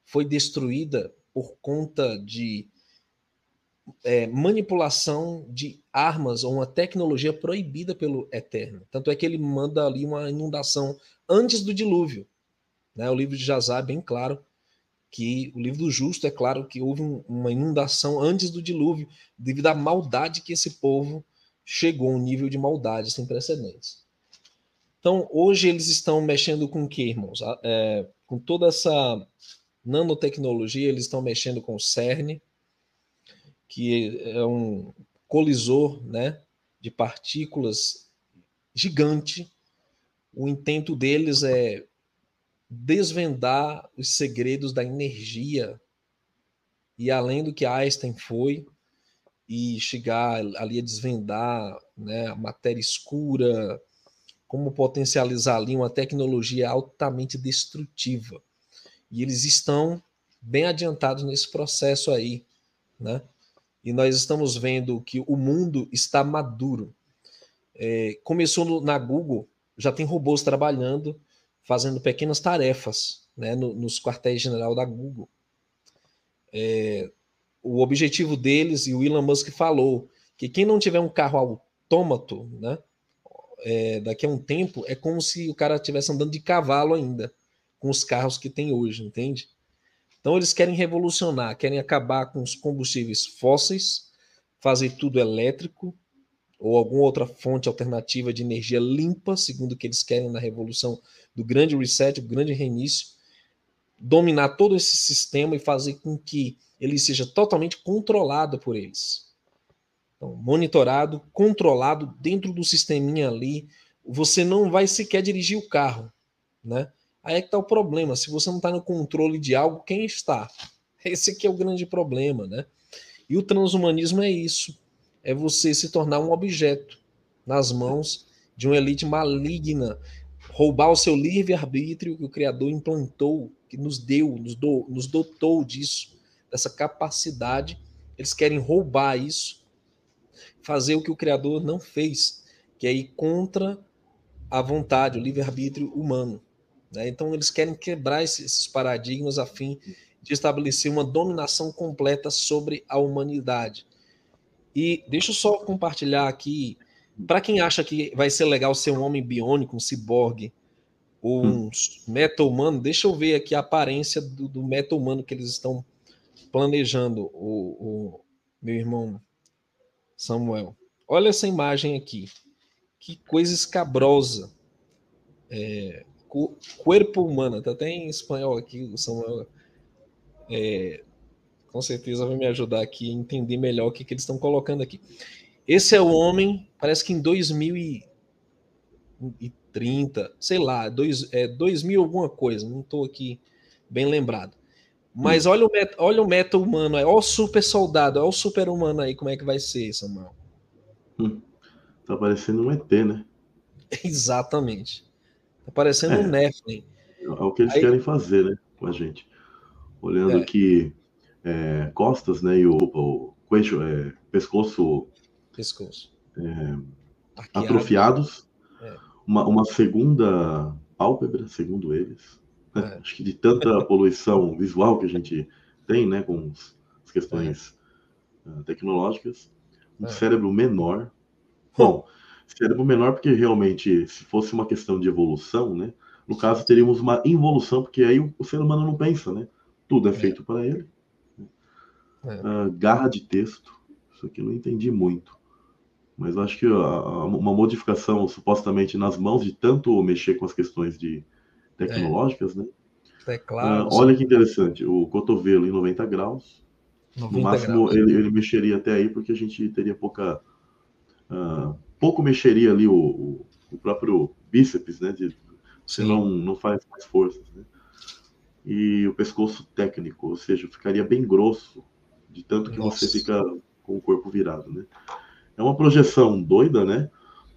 foi destruída por conta de é, manipulação de armas ou uma tecnologia proibida pelo Eterno. Tanto é que ele manda ali uma inundação antes do dilúvio. Né? O livro de Jazá é bem claro que o livro do justo é claro que houve um, uma inundação antes do dilúvio, devido à maldade que esse povo chegou a um nível de maldade sem precedentes. Então, hoje eles estão mexendo com o que, irmãos? É, com toda essa nanotecnologia, eles estão mexendo com o CERN, que é um colisor né, de partículas gigante. O intento deles é desvendar os segredos da energia e além do que Einstein foi e chegar ali a desvendar né, a matéria escura, como potencializar ali uma tecnologia altamente destrutiva. E eles estão bem adiantados nesse processo aí, né? E nós estamos vendo que o mundo está maduro. É, começou no, na Google, já tem robôs trabalhando, fazendo pequenas tarefas né, no, nos quartéis general da Google. É, o objetivo deles, e o Elon Musk falou, que quem não tiver um carro autômato, né, é, daqui a um tempo, é como se o cara estivesse andando de cavalo ainda, com os carros que tem hoje, entende? Então eles querem revolucionar, querem acabar com os combustíveis fósseis, fazer tudo elétrico ou alguma outra fonte alternativa de energia limpa, segundo o que eles querem na revolução do grande reset, do grande reinício, dominar todo esse sistema e fazer com que ele seja totalmente controlado por eles. Então, monitorado, controlado dentro do sisteminha ali, você não vai sequer dirigir o carro, né? Aí é que está o problema. Se você não está no controle de algo, quem está? Esse aqui é o grande problema, né? E o transhumanismo é isso: é você se tornar um objeto nas mãos de uma elite maligna, roubar o seu livre-arbítrio que o Criador implantou, que nos deu, nos, do, nos dotou disso, dessa capacidade. Eles querem roubar isso, fazer o que o Criador não fez, que é ir contra a vontade, o livre-arbítrio humano. Né? Então, eles querem quebrar esses paradigmas a fim de estabelecer uma dominação completa sobre a humanidade. E deixa eu só compartilhar aqui, para quem acha que vai ser legal ser um homem biônico, um ciborgue, ou um hum. metal humano, deixa eu ver aqui a aparência do, do metal humano que eles estão planejando, o, o meu irmão Samuel. Olha essa imagem aqui. Que coisa escabrosa. É, corpo humano, tá até em espanhol aqui, o Samuel. É, com certeza vai me ajudar aqui a entender melhor o que, que eles estão colocando aqui. Esse é o homem, parece que em 2030, sei lá, dois, é, 2000 alguma coisa, não estou aqui bem lembrado. Mas hum. olha, o meta, olha o meta humano aí, olha o super soldado, olha o super humano aí, como é que vai ser, Samuel? Hum, tá parecendo um ET, né? Exatamente. Tá parecendo é, um Nephilim. É o que eles Aí... querem fazer, né, com a gente. Olhando é. aqui é, costas, né, e o, o queixo, é, pescoço, pescoço. É, atrofiados. É. Uma, uma segunda pálpebra, segundo eles. Né? Acho que de tanta poluição visual que a gente tem, né, com as questões uh, tecnológicas. Um cérebro menor. Bom, cérebro menor, porque realmente, se fosse uma questão de evolução, né? No caso, teríamos uma involução, porque aí o, o ser humano não pensa, né? Tudo é, é. feito para ele. É. Uh, garra de texto. Isso aqui eu não entendi muito. Mas acho que uma modificação supostamente nas mãos de tanto mexer com as questões de tecnológicas, é. né? Teclado. Uh, olha que interessante, o cotovelo em 90 graus. 90 no máximo graus. Ele, ele, mexeria até aí, porque a gente teria pouca uh, pouco mexeria ali o, o próprio bíceps, né? De, você não, não faz mais forças, né? E o pescoço técnico, ou seja, ficaria bem grosso, de tanto que Nossa. você fica com o corpo virado, né? É uma projeção doida, né?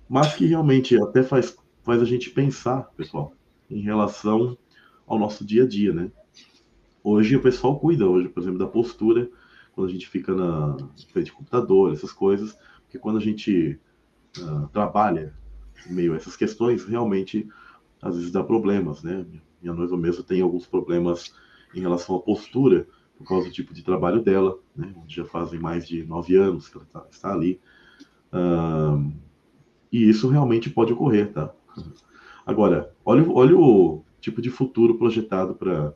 Mas que realmente até faz, faz a gente pensar, pessoal, em relação ao nosso dia a dia, né? Hoje o pessoal cuida, hoje, por exemplo, da postura, quando a gente fica na frente de computador, essas coisas, porque quando a gente uh, trabalha meio essas questões, realmente às vezes dá problemas, né? Minha noiva mesmo tem alguns problemas em relação à postura, por causa do tipo de trabalho dela, né? Já fazem mais de nove anos que ela tá, está ali. Uh, e isso realmente pode ocorrer, tá? Agora, olha, olha o tipo de futuro projetado para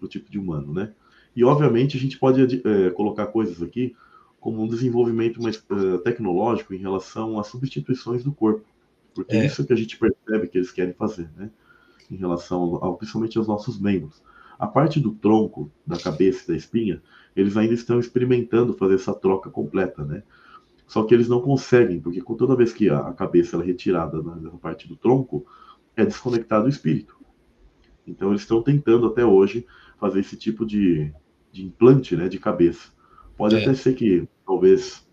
o tipo de humano, né? E, obviamente, a gente pode é, colocar coisas aqui como um desenvolvimento mais uh, tecnológico em relação às substituições do corpo. Porque é. isso que a gente percebe que eles querem fazer, né? Em relação, ao, principalmente aos nossos membros. A parte do tronco, da cabeça e da espinha, eles ainda estão experimentando fazer essa troca completa, né? Só que eles não conseguem, porque toda vez que a cabeça é retirada da parte do tronco, é desconectado o espírito. Então eles estão tentando até hoje fazer esse tipo de, de implante né, de cabeça. Pode é. até ser que talvez,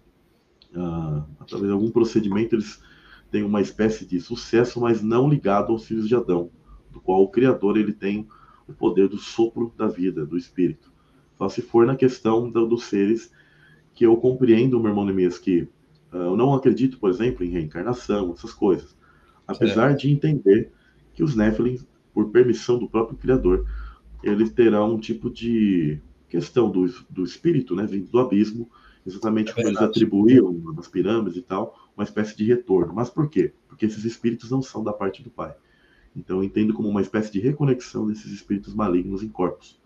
através de algum procedimento, eles tenham uma espécie de sucesso, mas não ligado aos filhos de Adão, do qual o Criador ele tem o poder do sopro da vida, do Espírito. Só se for na questão do, dos seres que eu compreendo, meu irmão Neemias, que uh, eu não acredito, por exemplo, em reencarnação, essas coisas. Apesar é. de entender que os Nephilim, por permissão do próprio Criador, eles terão um tipo de questão do, do espírito, né, vindo do abismo, exatamente é como eles atribuíam nas pirâmides e tal, uma espécie de retorno. Mas por quê? Porque esses espíritos não são da parte do Pai. Então eu entendo como uma espécie de reconexão desses espíritos malignos em corpos,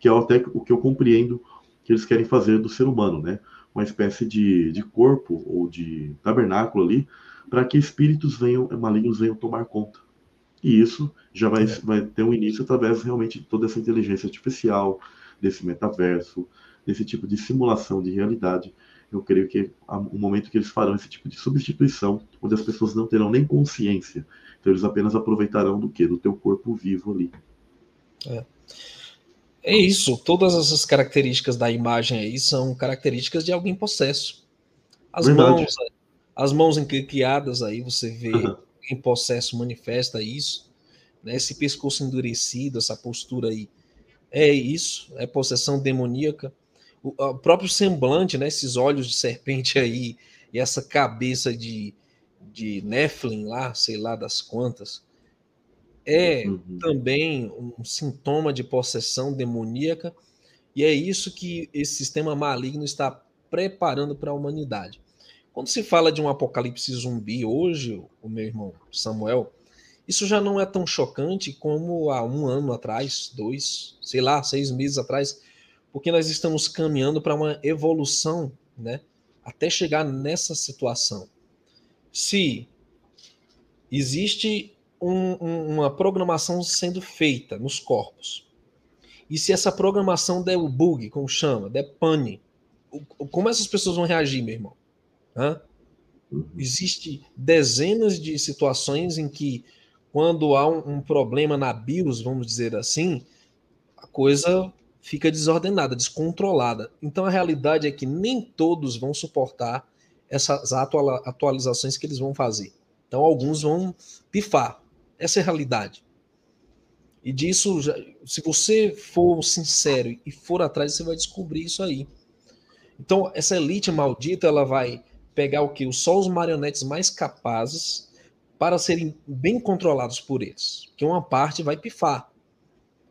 que é até o que eu compreendo que eles querem fazer do ser humano, né? Uma espécie de, de corpo ou de tabernáculo ali, para que espíritos venham, malignos venham tomar conta. E isso já vai, é. vai ter um início através realmente de toda essa inteligência artificial, desse metaverso, desse tipo de simulação de realidade. Eu creio que um momento que eles farão esse tipo de substituição, onde as pessoas não terão nem consciência. Então eles apenas aproveitarão do que? Do teu corpo vivo ali. É. É isso, todas essas características da imagem aí são características de alguém possesso. As Verdade. mãos, as mãos encriadas aí, você vê uhum. em possesso manifesta isso, né? Esse pescoço endurecido, essa postura aí, é isso, é possessão demoníaca. O, o próprio semblante, né? Esses olhos de serpente aí e essa cabeça de, de Nephilim lá, sei lá das quantas, é uhum. também um sintoma de possessão demoníaca, e é isso que esse sistema maligno está preparando para a humanidade. Quando se fala de um apocalipse zumbi hoje, o meu irmão Samuel, isso já não é tão chocante como há um ano atrás, dois, sei lá, seis meses atrás, porque nós estamos caminhando para uma evolução, né? Até chegar nessa situação. Se existe um, um, uma programação sendo feita nos corpos. E se essa programação der o bug, como chama, der pane, como essas pessoas vão reagir, meu irmão? Hã? Existe dezenas de situações em que, quando há um, um problema na BIOS, vamos dizer assim, a coisa fica desordenada, descontrolada. Então a realidade é que nem todos vão suportar essas atualizações que eles vão fazer. Então alguns vão pifar. Essa é a realidade. E disso, se você for sincero e for atrás, você vai descobrir isso aí. Então, essa elite maldita, ela vai pegar o que? Só os marionetes mais capazes para serem bem controlados por eles. Que uma parte vai pifar.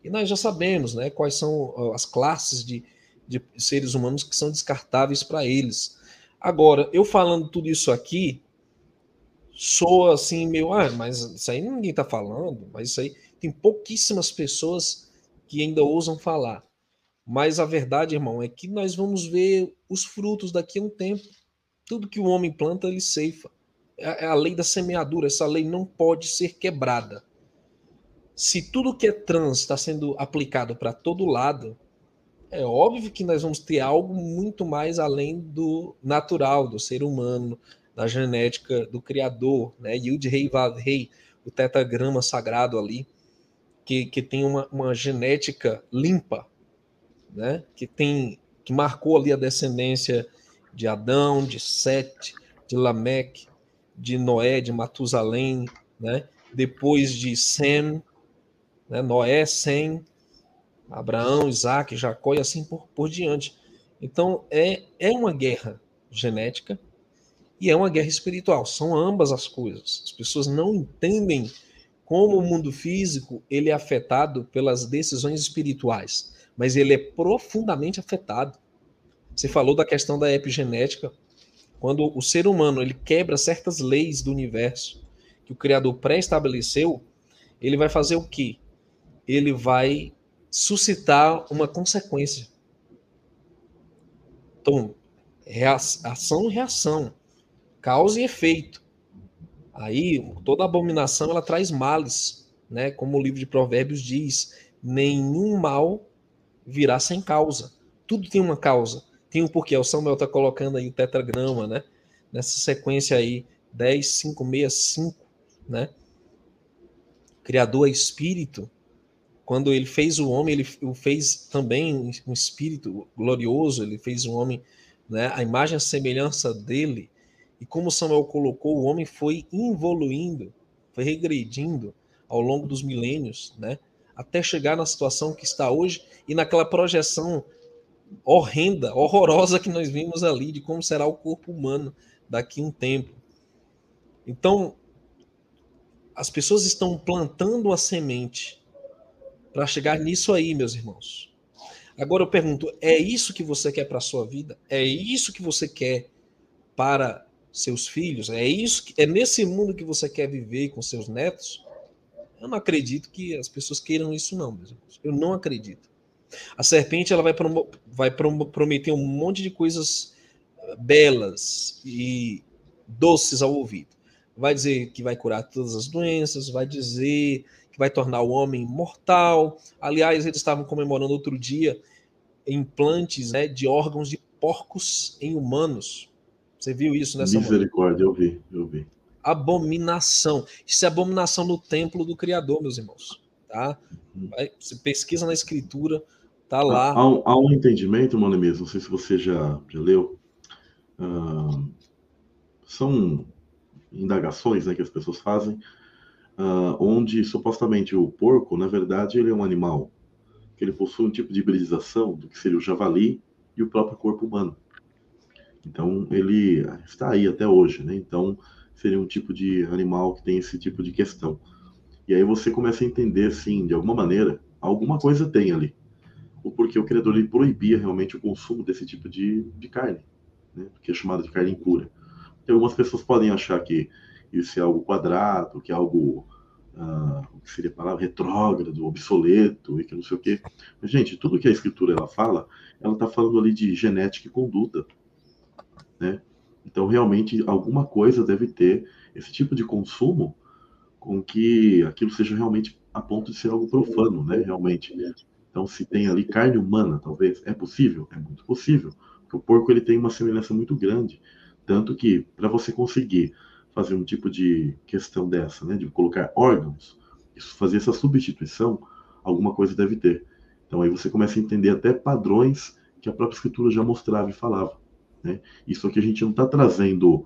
E nós já sabemos né, quais são as classes de, de seres humanos que são descartáveis para eles. Agora, eu falando tudo isso aqui, soa assim meio, ah, mas isso aí ninguém está falando, mas isso aí tem pouquíssimas pessoas que ainda ousam falar. Mas a verdade, irmão, é que nós vamos ver os frutos daqui a um tempo. Tudo que o homem planta, ele ceifa. É, é a lei da semeadura. Essa lei não pode ser quebrada. Se tudo que é trans está sendo aplicado para todo lado, é óbvio que nós vamos ter algo muito mais além do natural, do ser humano, da genética do Criador, né? Yud Rei Vav Rei, o tetagrama sagrado ali, que, que tem uma, uma genética limpa, né? Que tem que marcou ali a descendência de Adão, de Sete, de Lameque, de Noé, de Matusalém, né? Depois de Sem, né? Noé, Sem, Abraão, Isaac, Jacó e assim por, por diante. Então é, é uma guerra genética, e é uma guerra espiritual. São ambas as coisas. As pessoas não entendem como o mundo físico ele é afetado pelas decisões espirituais, mas ele é profundamente afetado. Você falou da questão da epigenética, quando o ser humano ele quebra certas leis do universo que o criador pré-estabeleceu, ele vai fazer o quê? Ele vai suscitar uma consequência. Então, ação e reação causa e efeito. Aí toda abominação ela traz males, né? Como o livro de Provérbios diz, nenhum mal virá sem causa. Tudo tem uma causa, tem um porquê. O Samuel está colocando aí o tetragrama, né? Nessa sequência aí 10 5 6 5, né? Criador é espírito. Quando ele fez o homem, ele o fez também um espírito glorioso, ele fez um homem, né, a imagem a semelhança dele, e como Samuel colocou, o homem foi evoluindo, foi regredindo ao longo dos milênios, né? Até chegar na situação que está hoje e naquela projeção horrenda, horrorosa que nós vimos ali de como será o corpo humano daqui a um tempo. Então, as pessoas estão plantando a semente para chegar nisso aí, meus irmãos. Agora eu pergunto: é isso que você quer para a sua vida? É isso que você quer para seus filhos? É isso que, é nesse mundo que você quer viver com seus netos? Eu não acredito que as pessoas queiram isso não, meus irmãos. Eu não acredito. A serpente ela vai, prom vai prom prometer um monte de coisas belas e doces ao ouvido. Vai dizer que vai curar todas as doenças, vai dizer que vai tornar o homem mortal. Aliás, eles estavam comemorando outro dia implantes né, de órgãos de porcos em humanos. Você viu isso nessa Misericórdia, eu vi, eu vi. Abominação. Isso é abominação no templo do Criador, meus irmãos. Tá? Uhum. Vai, você pesquisa na escritura, tá lá. Há, há, um entendimento, mano mesmo, não sei se você já, já leu. Uh, são indagações né, que as pessoas fazem uh, onde supostamente o porco, na verdade, ele é um animal que ele possui um tipo de hibridização do que seria o javali e o próprio corpo humano. Então, ele está aí até hoje, né? Então, seria um tipo de animal que tem esse tipo de questão. E aí você começa a entender, assim, de alguma maneira, alguma coisa tem ali. O porquê o criador ele proibia realmente o consumo desse tipo de, de carne, né? que é chamado de carne impura. Então, algumas pessoas podem achar que isso é algo quadrado, que é algo, o que seria a palavra, retrógrado, obsoleto, e que não sei o quê. Mas, gente, tudo que a escritura ela fala, ela está falando ali de genética e conduta, né? Então, realmente, alguma coisa deve ter esse tipo de consumo com que aquilo seja realmente a ponto de ser algo profano, né? Realmente. Então, se tem ali carne humana, talvez, é possível? É muito possível. Porque o porco ele tem uma semelhança muito grande. Tanto que, para você conseguir fazer um tipo de questão dessa, né, de colocar órgãos, isso, fazer essa substituição, alguma coisa deve ter. Então aí você começa a entender até padrões que a própria escritura já mostrava e falava. Né? Isso aqui a gente não está trazendo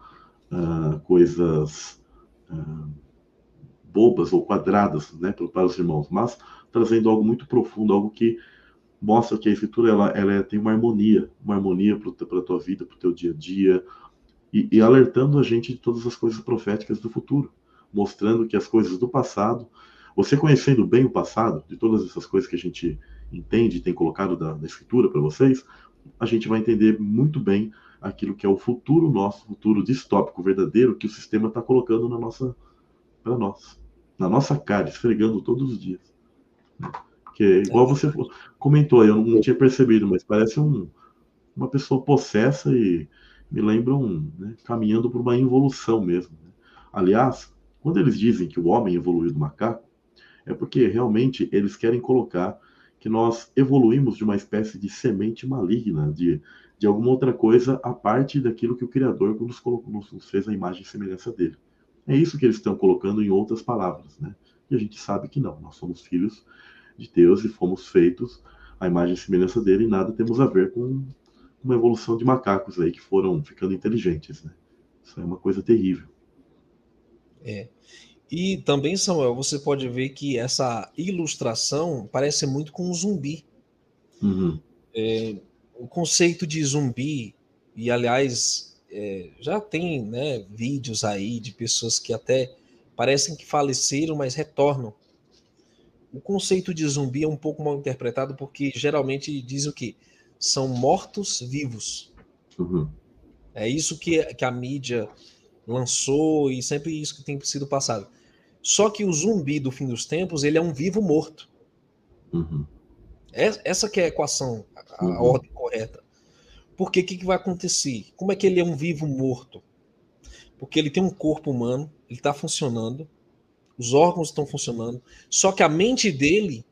uh, coisas uh, bobas ou quadradas né, para os irmãos, mas trazendo algo muito profundo, algo que mostra que a escritura ela, ela tem uma harmonia, uma harmonia para a tua vida, para o teu dia a dia, e, e alertando a gente de todas as coisas proféticas do futuro, mostrando que as coisas do passado, você conhecendo bem o passado, de todas essas coisas que a gente entende e tem colocado da escritura para vocês, a gente vai entender muito bem aquilo que é o futuro nosso, futuro distópico verdadeiro que o sistema está colocando na nossa para nós, na nossa cara, esfregando todos os dias. Que é igual você comentou, eu não tinha percebido, mas parece um, uma pessoa possessa e me lembram né, caminhando por uma evolução mesmo. Né? Aliás, quando eles dizem que o homem evoluiu do macaco, é porque realmente eles querem colocar que nós evoluímos de uma espécie de semente maligna, de, de alguma outra coisa, a parte daquilo que o Criador nos, colocou, nos fez a imagem e semelhança dele. É isso que eles estão colocando em outras palavras, né? E a gente sabe que não, nós somos filhos de Deus e fomos feitos à imagem e semelhança dele e nada temos a ver com uma evolução de macacos aí que foram ficando inteligentes, né? Isso é uma coisa terrível. É. E também, Samuel, você pode ver que essa ilustração parece muito com um zumbi. Uhum. É, o conceito de zumbi, e aliás, é, já tem né, vídeos aí de pessoas que até parecem que faleceram, mas retornam. O conceito de zumbi é um pouco mal interpretado porque geralmente diz o que são mortos vivos. Uhum. É isso que, que a mídia lançou e sempre isso que tem sido passado. Só que o zumbi do fim dos tempos, ele é um vivo morto. Uhum. Essa que é a equação, a, uhum. ordem correta. Porque o que, que vai acontecer? Como é que ele é um vivo morto? Porque ele tem um corpo humano, ele está funcionando, os órgãos estão funcionando, só que a mente dele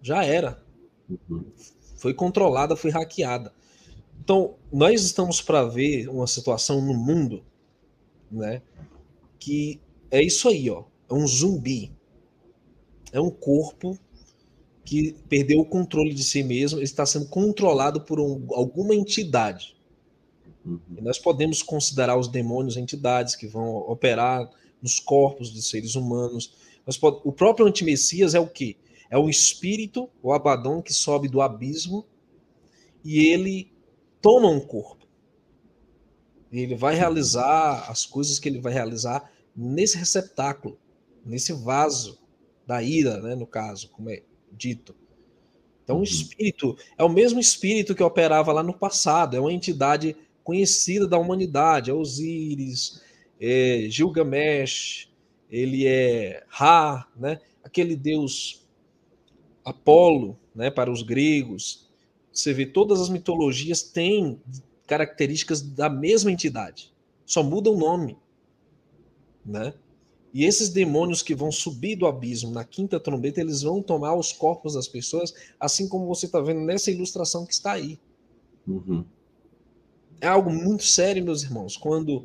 já era. Foi controlada, foi hackeada. Então, nós estamos para ver uma situação no mundo, né, que é isso aí, ó, é um zumbi. É um corpo que perdeu o controle de si mesmo, ele está sendo controlado por um, alguma entidade. Uhum. E nós podemos considerar os demônios entidades que vão operar nos corpos dos seres humanos. O próprio antimessias é o quê? É o espírito, o Abaddon, que sobe do abismo e ele toma um corpo. Ele vai realizar as coisas que ele vai realizar nesse receptáculo, nesse vaso da ira, né, no caso, como é dito. Então, o uhum. espírito é o mesmo espírito que operava lá no passado, é uma entidade conhecida da humanidade, é Osíris, é Gilgamesh, ele é Ra, né? aquele deus Apolo, né, para os gregos. Você vê todas as mitologias têm características da mesma entidade, só muda o nome, né? E esses demônios que vão subir do abismo na quinta trombeta, eles vão tomar os corpos das pessoas, assim como você está vendo nessa ilustração que está aí. Uhum. É algo muito sério, meus irmãos, quando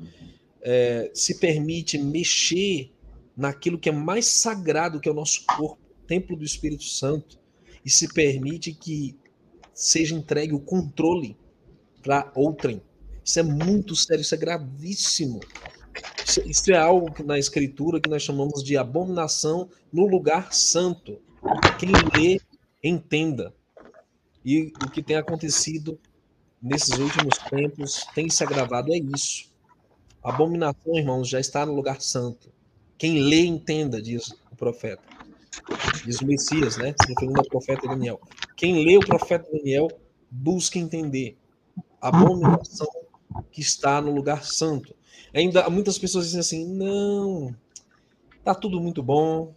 é, se permite mexer naquilo que é mais sagrado, que é o nosso corpo, templo do Espírito Santo, e se permite que seja entregue o controle para outrem. Isso é muito sério, isso é gravíssimo. Isso, é algo que na escritura que nós chamamos de abominação no lugar santo. Quem lê, entenda. E o que tem acontecido nesses últimos tempos tem se agravado é isso. A abominação, irmãos, já está no lugar santo. Quem lê, entenda, diz o profeta. Diz o Messias, né? Se referindo ao profeta Daniel. Quem lê o profeta Daniel, busca entender. A abominação que está no lugar santo. Ainda muitas pessoas dizem assim: não, tá tudo muito bom,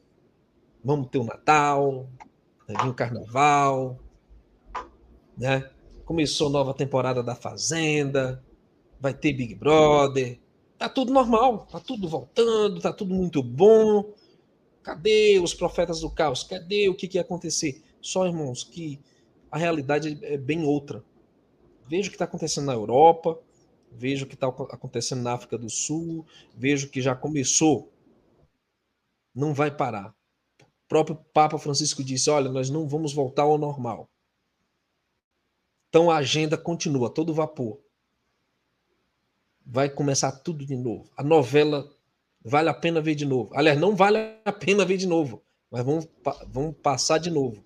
vamos ter o Natal, vai vir o Carnaval, né? Começou nova temporada da Fazenda, vai ter Big Brother, tá tudo normal, tá tudo voltando, tá tudo muito bom. Cadê os profetas do caos? Cadê o que, que ia acontecer? Só, irmãos, que a realidade é bem outra. Veja o que está acontecendo na Europa, vejo o que está acontecendo na África do Sul, vejo que já começou, não vai parar. O próprio Papa Francisco disse: olha, nós não vamos voltar ao normal. Então a agenda continua, todo vapor. Vai começar tudo de novo. A novela vale a pena ver de novo. Aliás, não vale a pena ver de novo, mas vamos, vamos passar de novo.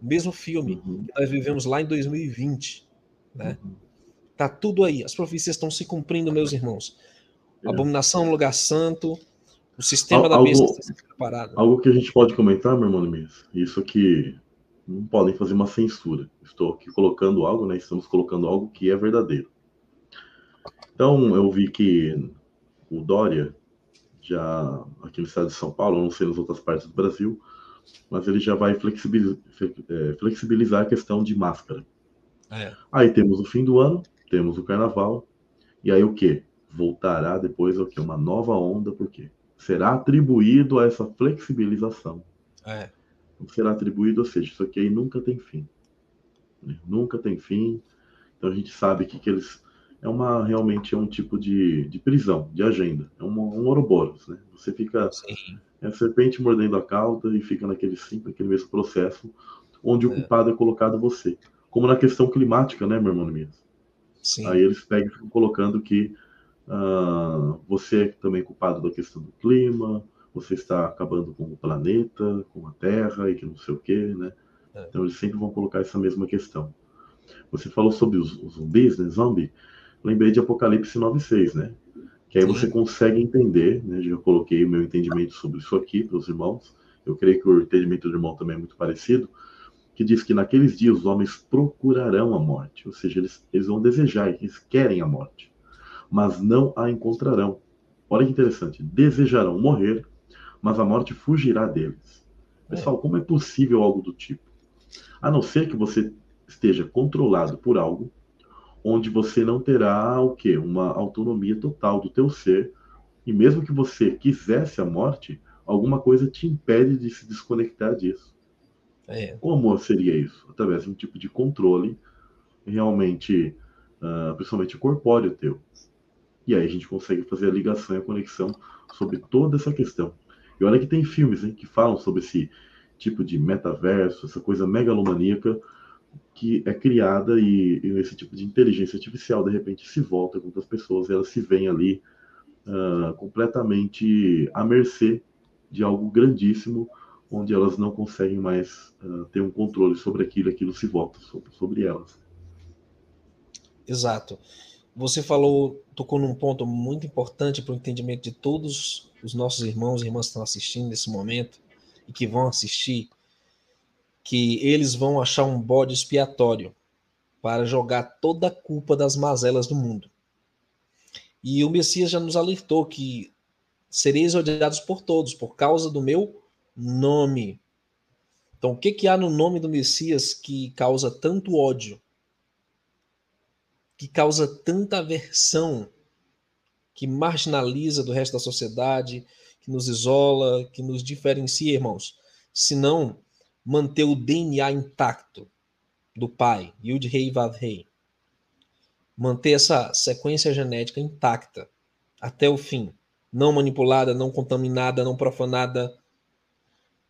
O mesmo filme uhum. que nós vivemos lá em 2020. Né? Uhum. Tá tudo aí. As profecias estão se cumprindo, meus irmãos. É. Abominação no lugar santo, o sistema Al, da besta está sendo preparado. Algo que a gente pode comentar, meu irmão Luiz, isso aqui não podem fazer uma censura. Estou aqui colocando algo, né? Estamos colocando algo que é verdadeiro. Então, eu vi que o Dória, já aqui no estado de São Paulo, não sei nas outras partes do Brasil, mas ele já vai flexibilizar, é, flexibilizar a questão de máscara. É. Aí temos o fim do ano, temos o carnaval, e aí o que? Voltará depois o que? Uma nova onda, por quê? Será atribuído a essa flexibilização. É. Será atribuído, ou seja, isso aqui aí nunca tem fim. Né? Nunca tem fim. Então a gente sabe que, que eles. É uma realmente é um tipo de, de prisão, de agenda. É um, um Ouroboros, né? Você fica. Sim. É a serpente mordendo a cauda e fica naquele simples, aquele mesmo processo, onde é. o culpado é colocado você. Como na questão climática, né, meu irmão Mias? Sim. Aí eles pegam e ficam colocando que uh, você é também culpado da questão do clima, você está acabando com o planeta, com a Terra e que não sei o quê, né? É. Então eles sempre vão colocar essa mesma questão. Você falou sobre os, os zumbis, né? Zombie. Lembrei de Apocalipse 9.6, né? Que aí Sim. você consegue entender, né? Já coloquei o meu entendimento sobre isso aqui para os irmãos. Eu creio que o entendimento do irmão também é muito parecido que diz que naqueles dias os homens procurarão a morte, ou seja, eles, eles vão desejar, eles querem a morte, mas não a encontrarão. Olha que interessante, desejarão morrer, mas a morte fugirá deles. Pessoal, como é possível algo do tipo? A não ser que você esteja controlado por algo onde você não terá o quê? Uma autonomia total do teu ser, e mesmo que você quisesse a morte, alguma coisa te impede de se desconectar disso. É. Como seria isso? Através de um tipo de controle realmente, uh, principalmente corpóreo teu. E aí a gente consegue fazer a ligação e a conexão sobre toda essa questão. E olha que tem filmes hein, que falam sobre esse tipo de metaverso, essa coisa megalomaníaca que é criada e, e esse tipo de inteligência artificial de repente se volta contra as pessoas, e elas se veem ali uh, completamente à mercê de algo grandíssimo onde elas não conseguem mais uh, ter um controle sobre aquilo, aquilo se volta sobre, sobre elas. Exato. Você falou, tocou num ponto muito importante para o entendimento de todos os nossos irmãos e irmãs que estão assistindo nesse momento e que vão assistir, que eles vão achar um bode expiatório para jogar toda a culpa das mazelas do mundo. E o Messias já nos alertou que sereis odiados por todos por causa do meu nome. Então, o que, que há no nome do Messias que causa tanto ódio? Que causa tanta aversão? Que marginaliza do resto da sociedade, que nos isola, que nos diferencia, irmãos? Se não manter o DNA intacto do pai, Yud Rei Vav Rei. Manter essa sequência genética intacta até o fim, não manipulada, não contaminada, não profanada.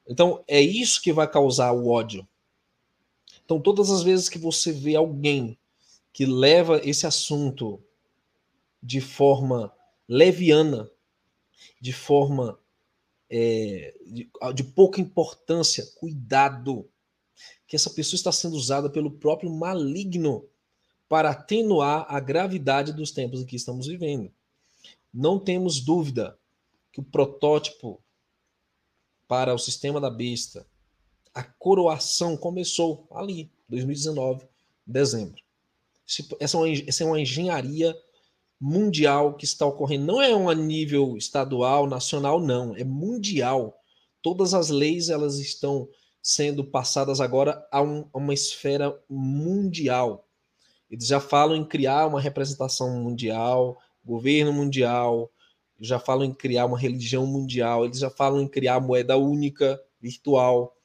Então, é isso que vai causar o ódio. Então, todas as vezes que você vê alguém que leva esse assunto de forma leviana, de forma é, de, de pouca importância, cuidado que essa pessoa está sendo usada pelo próprio maligno para atenuar a gravidade dos tempos em que estamos vivendo. Não temos dúvida que o protótipo para o sistema da besta, a coroação começou ali, 2019, dezembro. É essa é uma engenharia mundial que está ocorrendo. Não é um nível estadual, nacional, não. É mundial. Todas as leis elas estão sendo passadas agora a, um, a uma esfera mundial. Eles já falam em criar uma representação mundial, governo mundial, já falam em criar uma religião mundial, eles já falam em criar moeda única, virtual,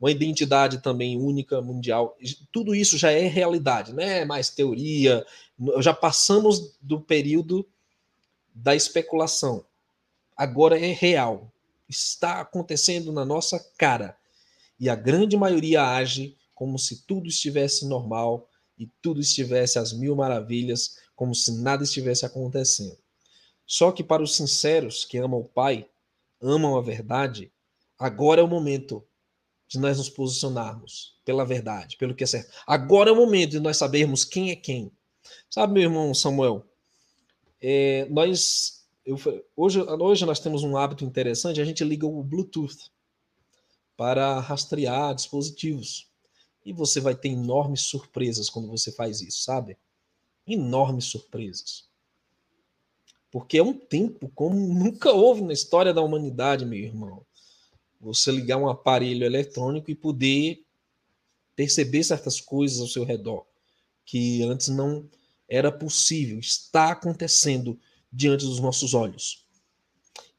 uma identidade também única, mundial. Tudo isso já é realidade, não é mais teoria. Já passamos do período da especulação. Agora é real. Está acontecendo na nossa cara e a grande maioria age como se tudo estivesse normal e tudo estivesse às mil maravilhas, como se nada estivesse acontecendo. Só que para os sinceros que amam o Pai, amam a verdade, agora é o momento de nós nos posicionarmos pela verdade, pelo que é certo. Agora é o momento de nós sabermos quem é quem. Sabe, meu irmão Samuel, é, nós eu, hoje, hoje nós temos um hábito interessante, a gente liga o Bluetooth para rastrear dispositivos. E você vai ter enormes surpresas quando você faz isso, sabe? Enormes surpresas. Porque é um tempo como nunca houve na história da humanidade, meu irmão. Você ligar um aparelho eletrônico e poder perceber certas coisas ao seu redor que antes não era possível, está acontecendo diante dos nossos olhos.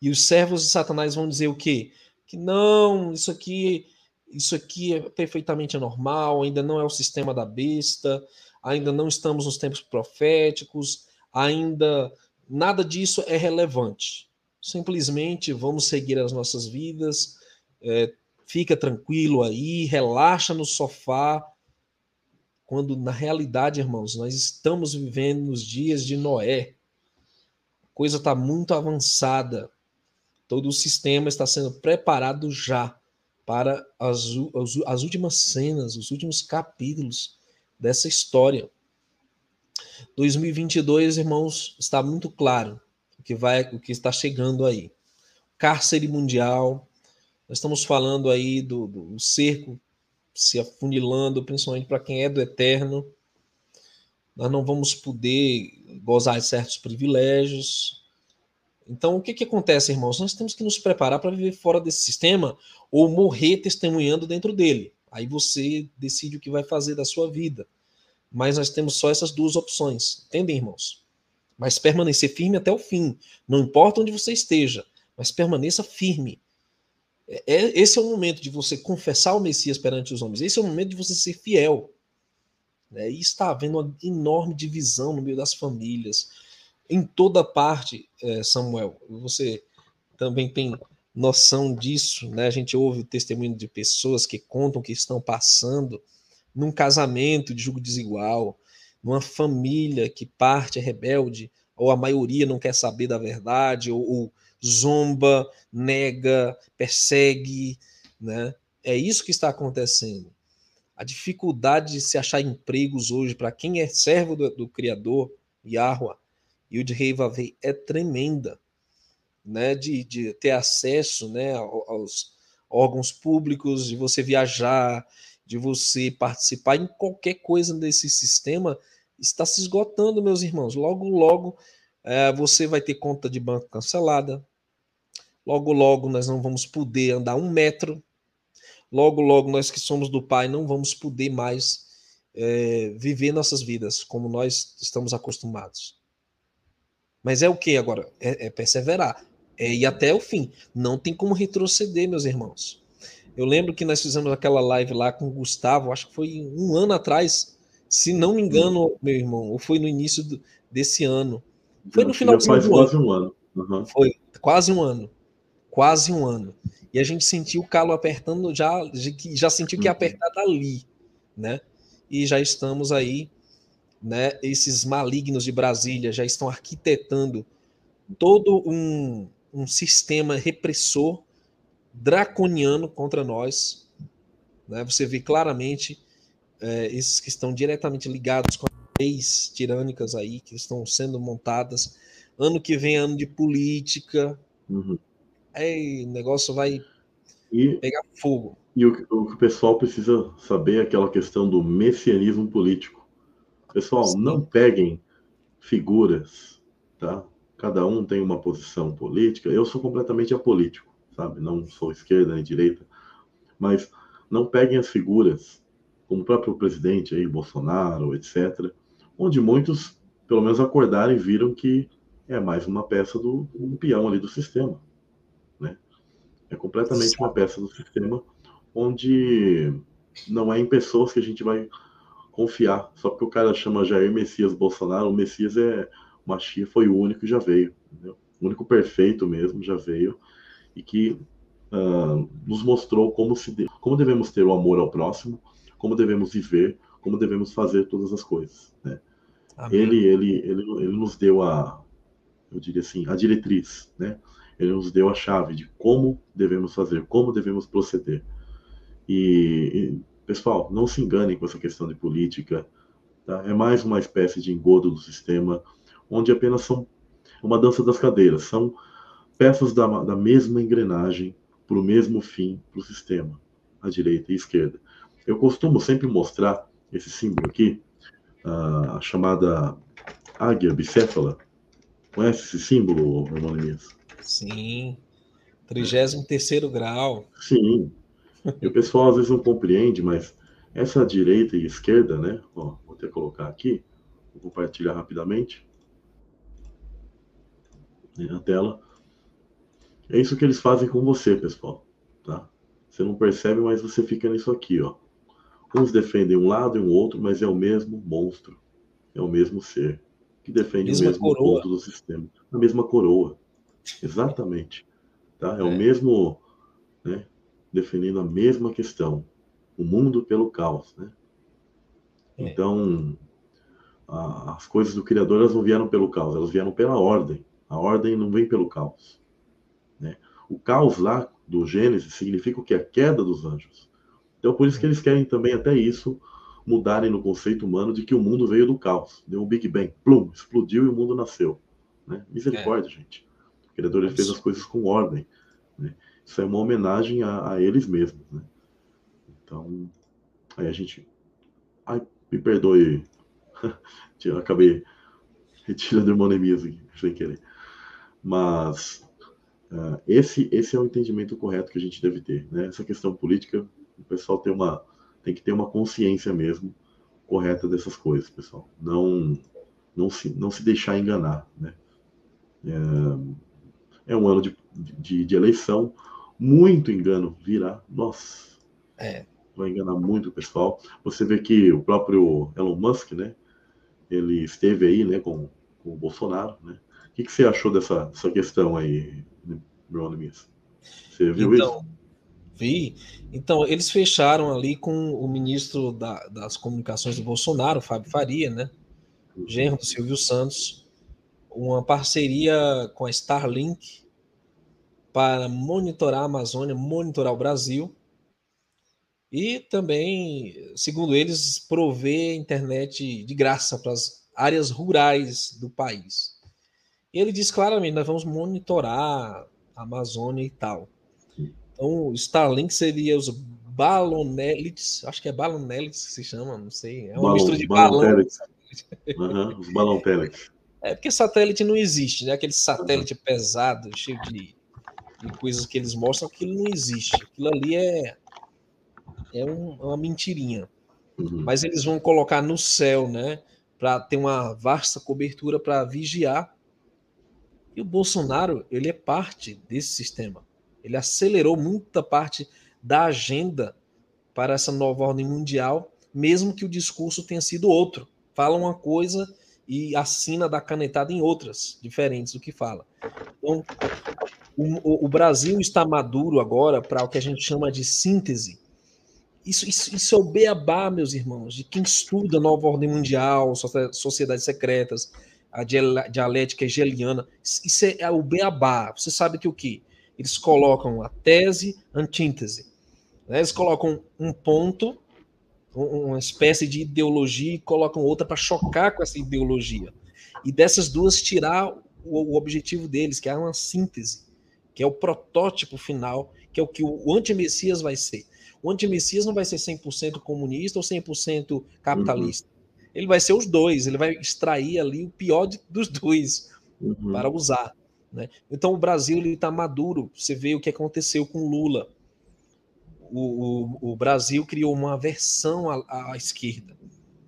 E os servos de Satanás vão dizer o quê? que não, isso aqui, isso aqui é perfeitamente normal, ainda não é o sistema da besta, ainda não estamos nos tempos proféticos, ainda nada disso é relevante. Simplesmente vamos seguir as nossas vidas, é, fica tranquilo aí, relaxa no sofá. Quando na realidade, irmãos, nós estamos vivendo nos dias de Noé. A coisa está muito avançada. Todo o sistema está sendo preparado já para as, as, as últimas cenas, os últimos capítulos dessa história. 2022, irmãos, está muito claro o que vai, o que está chegando aí. Cárcere mundial. Nós estamos falando aí do, do cerco se afunilando, principalmente para quem é do eterno. Nós não vamos poder gozar de certos privilégios. Então, o que, que acontece, irmãos? Nós temos que nos preparar para viver fora desse sistema ou morrer testemunhando dentro dele. Aí você decide o que vai fazer da sua vida. Mas nós temos só essas duas opções. Entendem, irmãos? Mas permanecer firme até o fim. Não importa onde você esteja, mas permaneça firme. É, é, esse é o momento de você confessar o Messias perante os homens. Esse é o momento de você ser fiel. Né? E está havendo uma enorme divisão no meio das famílias em toda parte, é, Samuel. Você também tem noção disso, né? A gente ouve o testemunho de pessoas que contam que estão passando num casamento de julgo desigual, numa família que parte é rebelde, ou a maioria não quer saber da verdade, ou, ou zomba, nega, persegue, né? É isso que está acontecendo. a dificuldade de se achar empregos hoje para quem é servo do, do Criador, Yahweh, e o de Reivavei é tremenda, né? De, de ter acesso né, aos órgãos públicos, de você viajar, de você participar em qualquer coisa desse sistema, está se esgotando, meus irmãos. Logo, logo, é, você vai ter conta de banco cancelada. Logo, logo, nós não vamos poder andar um metro Logo, logo, nós que somos do Pai não vamos poder mais é, viver nossas vidas como nós estamos acostumados. Mas é o que agora? É, é perseverar. É ir até o fim. Não tem como retroceder, meus irmãos. Eu lembro que nós fizemos aquela live lá com o Gustavo, acho que foi um ano atrás, se não me engano, meu irmão, ou foi no início do, desse ano. Foi no final do ano. Quase um ano. Uhum. Foi quase um ano. Quase um ano e a gente sentiu o calo apertando, já, já sentiu que ia uhum. apertar dali, né? E já estamos aí, né? Esses malignos de Brasília já estão arquitetando todo um, um sistema repressor draconiano contra nós. Né? Você vê claramente é, esses que estão diretamente ligados com as leis tirânicas aí, que estão sendo montadas. Ano que vem, ano de política. Uhum aí o negócio vai e, pegar fogo. E o, o pessoal precisa saber é aquela questão do messianismo político. Pessoal, Sim. não peguem figuras, tá? Cada um tem uma posição política. Eu sou completamente apolítico, sabe? Não sou esquerda nem direita. Mas não peguem as figuras, como o próprio presidente aí, Bolsonaro, etc., onde muitos, pelo menos, acordaram e viram que é mais uma peça do um peão ali do sistema. É completamente uma peça do sistema onde não é em pessoas que a gente vai confiar. Só porque o cara chama Jair Messias Bolsonaro, o Messias é o Machia foi o único que já veio, entendeu? o único perfeito mesmo já veio e que uh, nos mostrou como se de... como devemos ter o amor ao próximo, como devemos viver, como devemos fazer todas as coisas. Né? Ele, ele, ele, ele nos deu a, eu diria assim, a diretriz, né? Ele nos deu a chave de como devemos fazer, como devemos proceder. E, e pessoal, não se enganem com essa questão de política. Tá? É mais uma espécie de engodo do sistema, onde apenas são uma dança das cadeiras, são peças da, da mesma engrenagem para o mesmo fim para o sistema, a direita e a esquerda. Eu costumo sempre mostrar esse símbolo aqui, a chamada águia bicéfala. Conhece esse símbolo, irmão Elias? Sim. 33 grau. Sim. E o pessoal às vezes não compreende, mas essa direita e esquerda, né? Ó, vou até colocar aqui, vou compartilhar rapidamente na tela. É isso que eles fazem com você, pessoal. Tá? Você não percebe, mas você fica nisso aqui, ó. Uns defendem um lado e um outro, mas é o mesmo monstro, é o mesmo ser que defende mesma o mesmo coroa. ponto do sistema, a mesma coroa. Exatamente. Tá? É, é. o mesmo, né, definindo a mesma questão, o mundo pelo caos. Né? É. Então, a, as coisas do Criador elas não vieram pelo caos, elas vieram pela ordem. A ordem não vem pelo caos. Né? O caos lá do Gênesis significa o que? A queda dos anjos. Então, por isso que eles querem também até isso mudarem no conceito humano de que o mundo veio do caos. Deu um Big Bang, plum, explodiu e o mundo nasceu. Né? Misericórdia, é. gente. Criador ele fez as coisas com ordem. Né? Isso é uma homenagem a, a, eles mesmos. Né? Então, aí a gente. Ai, me perdoe. Eu acabei retirando irmonemias aqui, sem querer. Mas uh, esse, esse é o entendimento correto que a gente deve ter. Né? Essa questão política, o pessoal tem, uma, tem que ter uma consciência mesmo correta dessas coisas, pessoal. Não, não, se, não se deixar enganar. Né? É, é um ano de, de, de eleição, muito engano virá. Nossa, é. vai enganar muito o pessoal. Você vê que o próprio Elon Musk, né? Ele esteve aí, né, com, com o Bolsonaro, né? O que, que você achou dessa, dessa questão aí, Bruno Miss? Você viu então, isso? Vi. Então, eles fecharam ali com o ministro da, das comunicações do Bolsonaro, Fábio Faria, né? Uhum. Genro do Silvio Santos, uma parceria com a Starlink para monitorar a Amazônia, monitorar o Brasil. E também, segundo eles, prover internet de graça para as áreas rurais do país. E ele diz claramente: nós vamos monitorar a Amazônia e tal. Então, o Starlink seria os balonelites, acho que é balonelites que se chama, não sei. É uma balão, mistura de balão. Uhum, os balão. É porque satélite não existe, né? Aquele satélite uhum. pesado, cheio de, de, coisas que eles mostram, aquilo não existe. Aquilo ali é, é um, uma mentirinha. Uhum. Mas eles vão colocar no céu, né? Para ter uma vasta cobertura para vigiar. E o Bolsonaro, ele é parte desse sistema. Ele acelerou muita parte da agenda para essa nova ordem mundial, mesmo que o discurso tenha sido outro. Fala uma coisa e assina da canetada em outras, diferentes do que fala. Então, o, o Brasil está maduro agora para o que a gente chama de síntese. Isso, isso, isso, é o beabá, meus irmãos, de quem estuda nova ordem mundial, sociedades secretas, a dialética hegeliana. Isso é, é o beabá. Você sabe que o que? Eles colocam a tese, antítese. Né? Eles colocam um ponto uma espécie de ideologia e colocam outra para chocar com essa ideologia. E dessas duas tirar o, o, objetivo deles, que é uma síntese, que é o protótipo final, que é o que o anti-messias vai ser. O anti-messias não vai ser 100% comunista ou 100% capitalista. Uhum. Ele vai ser os dois, ele vai extrair ali o pior de, dos dois uhum. para usar. Né? Então o Brasil está maduro. Você vê o que aconteceu com Lula o, o, o Brasil criou uma aversão à, à esquerda.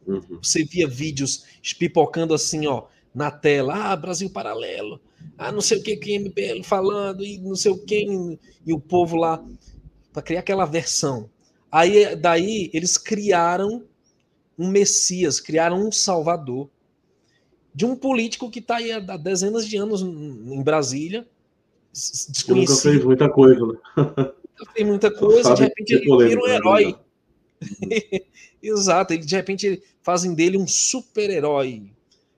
Uhum. Você via vídeos espipocando assim, ó, na tela, ah, Brasil paralelo, ah, não sei o que que MBL falando, e não sei o que, e o povo lá, para criar aquela versão. Aí, daí, eles criaram um Messias, criaram um Salvador de um político que está aí há dezenas de anos em Brasília, desconhecido. Nunca fez muita coisa, né? fez muita coisa, de repente ele vira um herói. Exato, ele, de repente fazem dele um super-herói.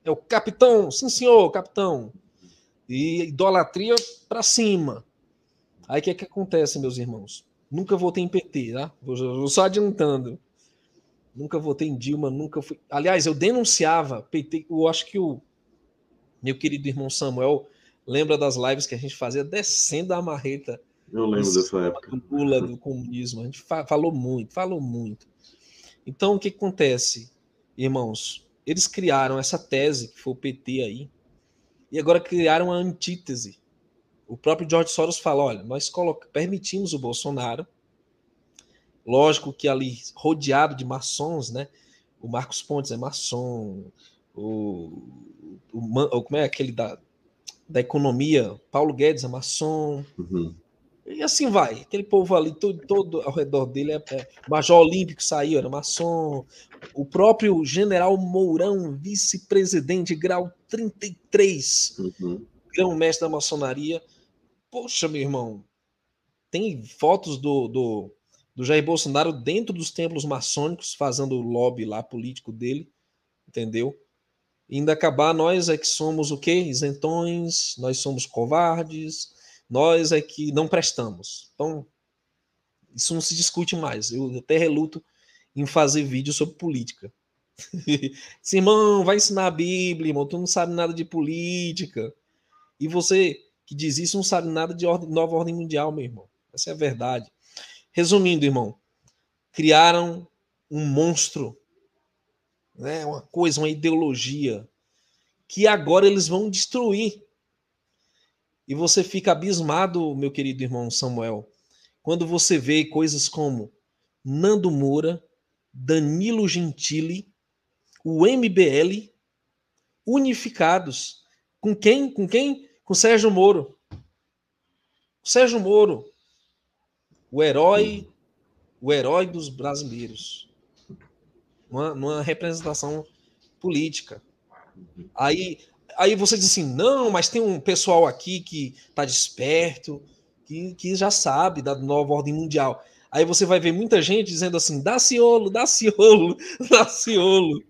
É o capitão, sim senhor, capitão. E idolatria para cima. Aí o que, é que acontece, meus irmãos? Nunca votei em PT, tá? Vou só adiantando. Nunca votei em Dilma, nunca fui. Aliás, eu denunciava PT. Eu acho que o meu querido irmão Samuel lembra das lives que a gente fazia descendo a marreta eu lembro dessa época. Lula, do comunismo. A gente falou muito, falou muito. Então, o que acontece, irmãos? Eles criaram essa tese, que foi o PT aí, e agora criaram a antítese. O próprio George Soros fala: olha, nós permitimos o Bolsonaro, lógico que ali rodeado de maçons, né? O Marcos Pontes é maçom, o, o, como é aquele da, da economia, Paulo Guedes é maçom, uhum. E assim vai. Aquele povo ali, todo, todo ao redor dele é, é Major Olímpico saiu, era maçom. O próprio General Mourão, vice-presidente, grau 33, uhum. grão-mestre da maçonaria. Poxa, meu irmão, tem fotos do, do, do Jair Bolsonaro dentro dos templos maçônicos, fazendo o lobby lá político dele, entendeu? E ainda acabar, nós é que somos o quê? Isentões, nós somos covardes, nós é que não prestamos. Então, isso não se discute mais. Eu até reluto em fazer vídeo sobre política. Sim, irmão, vai ensinar a Bíblia, irmão, tu não sabe nada de política. E você que diz isso não sabe nada de ordem, nova ordem mundial, meu irmão. Essa é a verdade. Resumindo, irmão, criaram um monstro, né, uma coisa, uma ideologia, que agora eles vão destruir. E você fica abismado, meu querido irmão Samuel, quando você vê coisas como Nando Moura, Danilo Gentili, o MBL unificados. Com quem? Com quem? Com Sérgio Moro. Sérgio Moro, o herói, o herói dos brasileiros. Uma, uma representação política. Aí aí você diz assim: não, mas tem um pessoal aqui que está desperto, que, que já sabe da nova ordem mundial. Aí você vai ver muita gente dizendo assim: dá ciolo, dá ciolo, dá ciolo.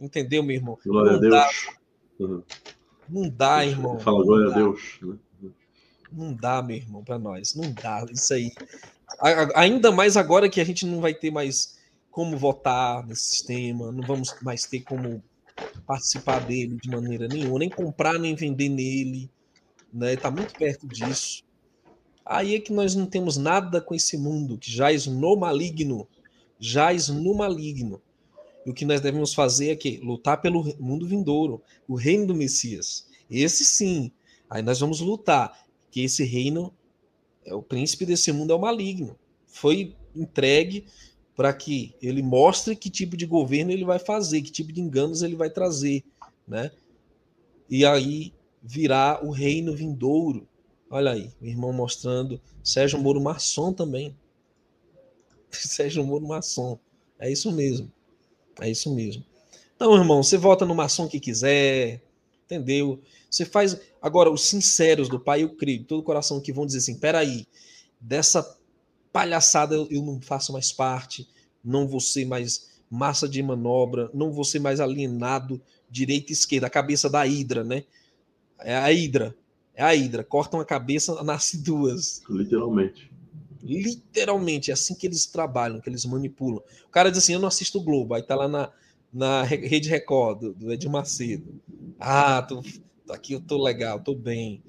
Entendeu, meu irmão? Glória não a Deus. Dá. Uhum. Não dá, irmão. Fala glória a Deus. Né? Não dá, meu irmão, para nós. Não dá. Isso aí. Ainda mais agora que a gente não vai ter mais como votar nesse sistema, não vamos mais ter como participar dele de maneira nenhuma, nem comprar nem vender nele, né? Está muito perto disso. Aí é que nós não temos nada com esse mundo que jaz no maligno, jaz no maligno. E o que nós devemos fazer é que lutar pelo mundo vindouro, o reino do Messias. Esse sim. Aí nós vamos lutar, que esse reino é o príncipe desse mundo é o maligno. Foi entregue para que ele mostre que tipo de governo ele vai fazer, que tipo de enganos ele vai trazer, né? E aí virá o reino vindouro. Olha aí, o irmão mostrando Sérgio Moro maçom também. Sérgio Moro maçom. É isso mesmo. É isso mesmo. Então, irmão, você vota no maçom que quiser, entendeu? Você faz. Agora, os sinceros do Pai, eu creio, todo coração que vão dizer assim: peraí, dessa palhaçada eu, eu não faço mais parte, não vou ser mais massa de manobra, não vou ser mais alienado direita e esquerda, a cabeça da Hidra, né? É a Hidra. É a Hidra. Cortam a cabeça, nasce duas. Literalmente. Literalmente, é assim que eles trabalham, que eles manipulam. O cara diz assim: eu não assisto o Globo, aí tá lá na, na Rede Record, do, do Edir Macedo. Ah, tô, aqui eu tô legal, tô bem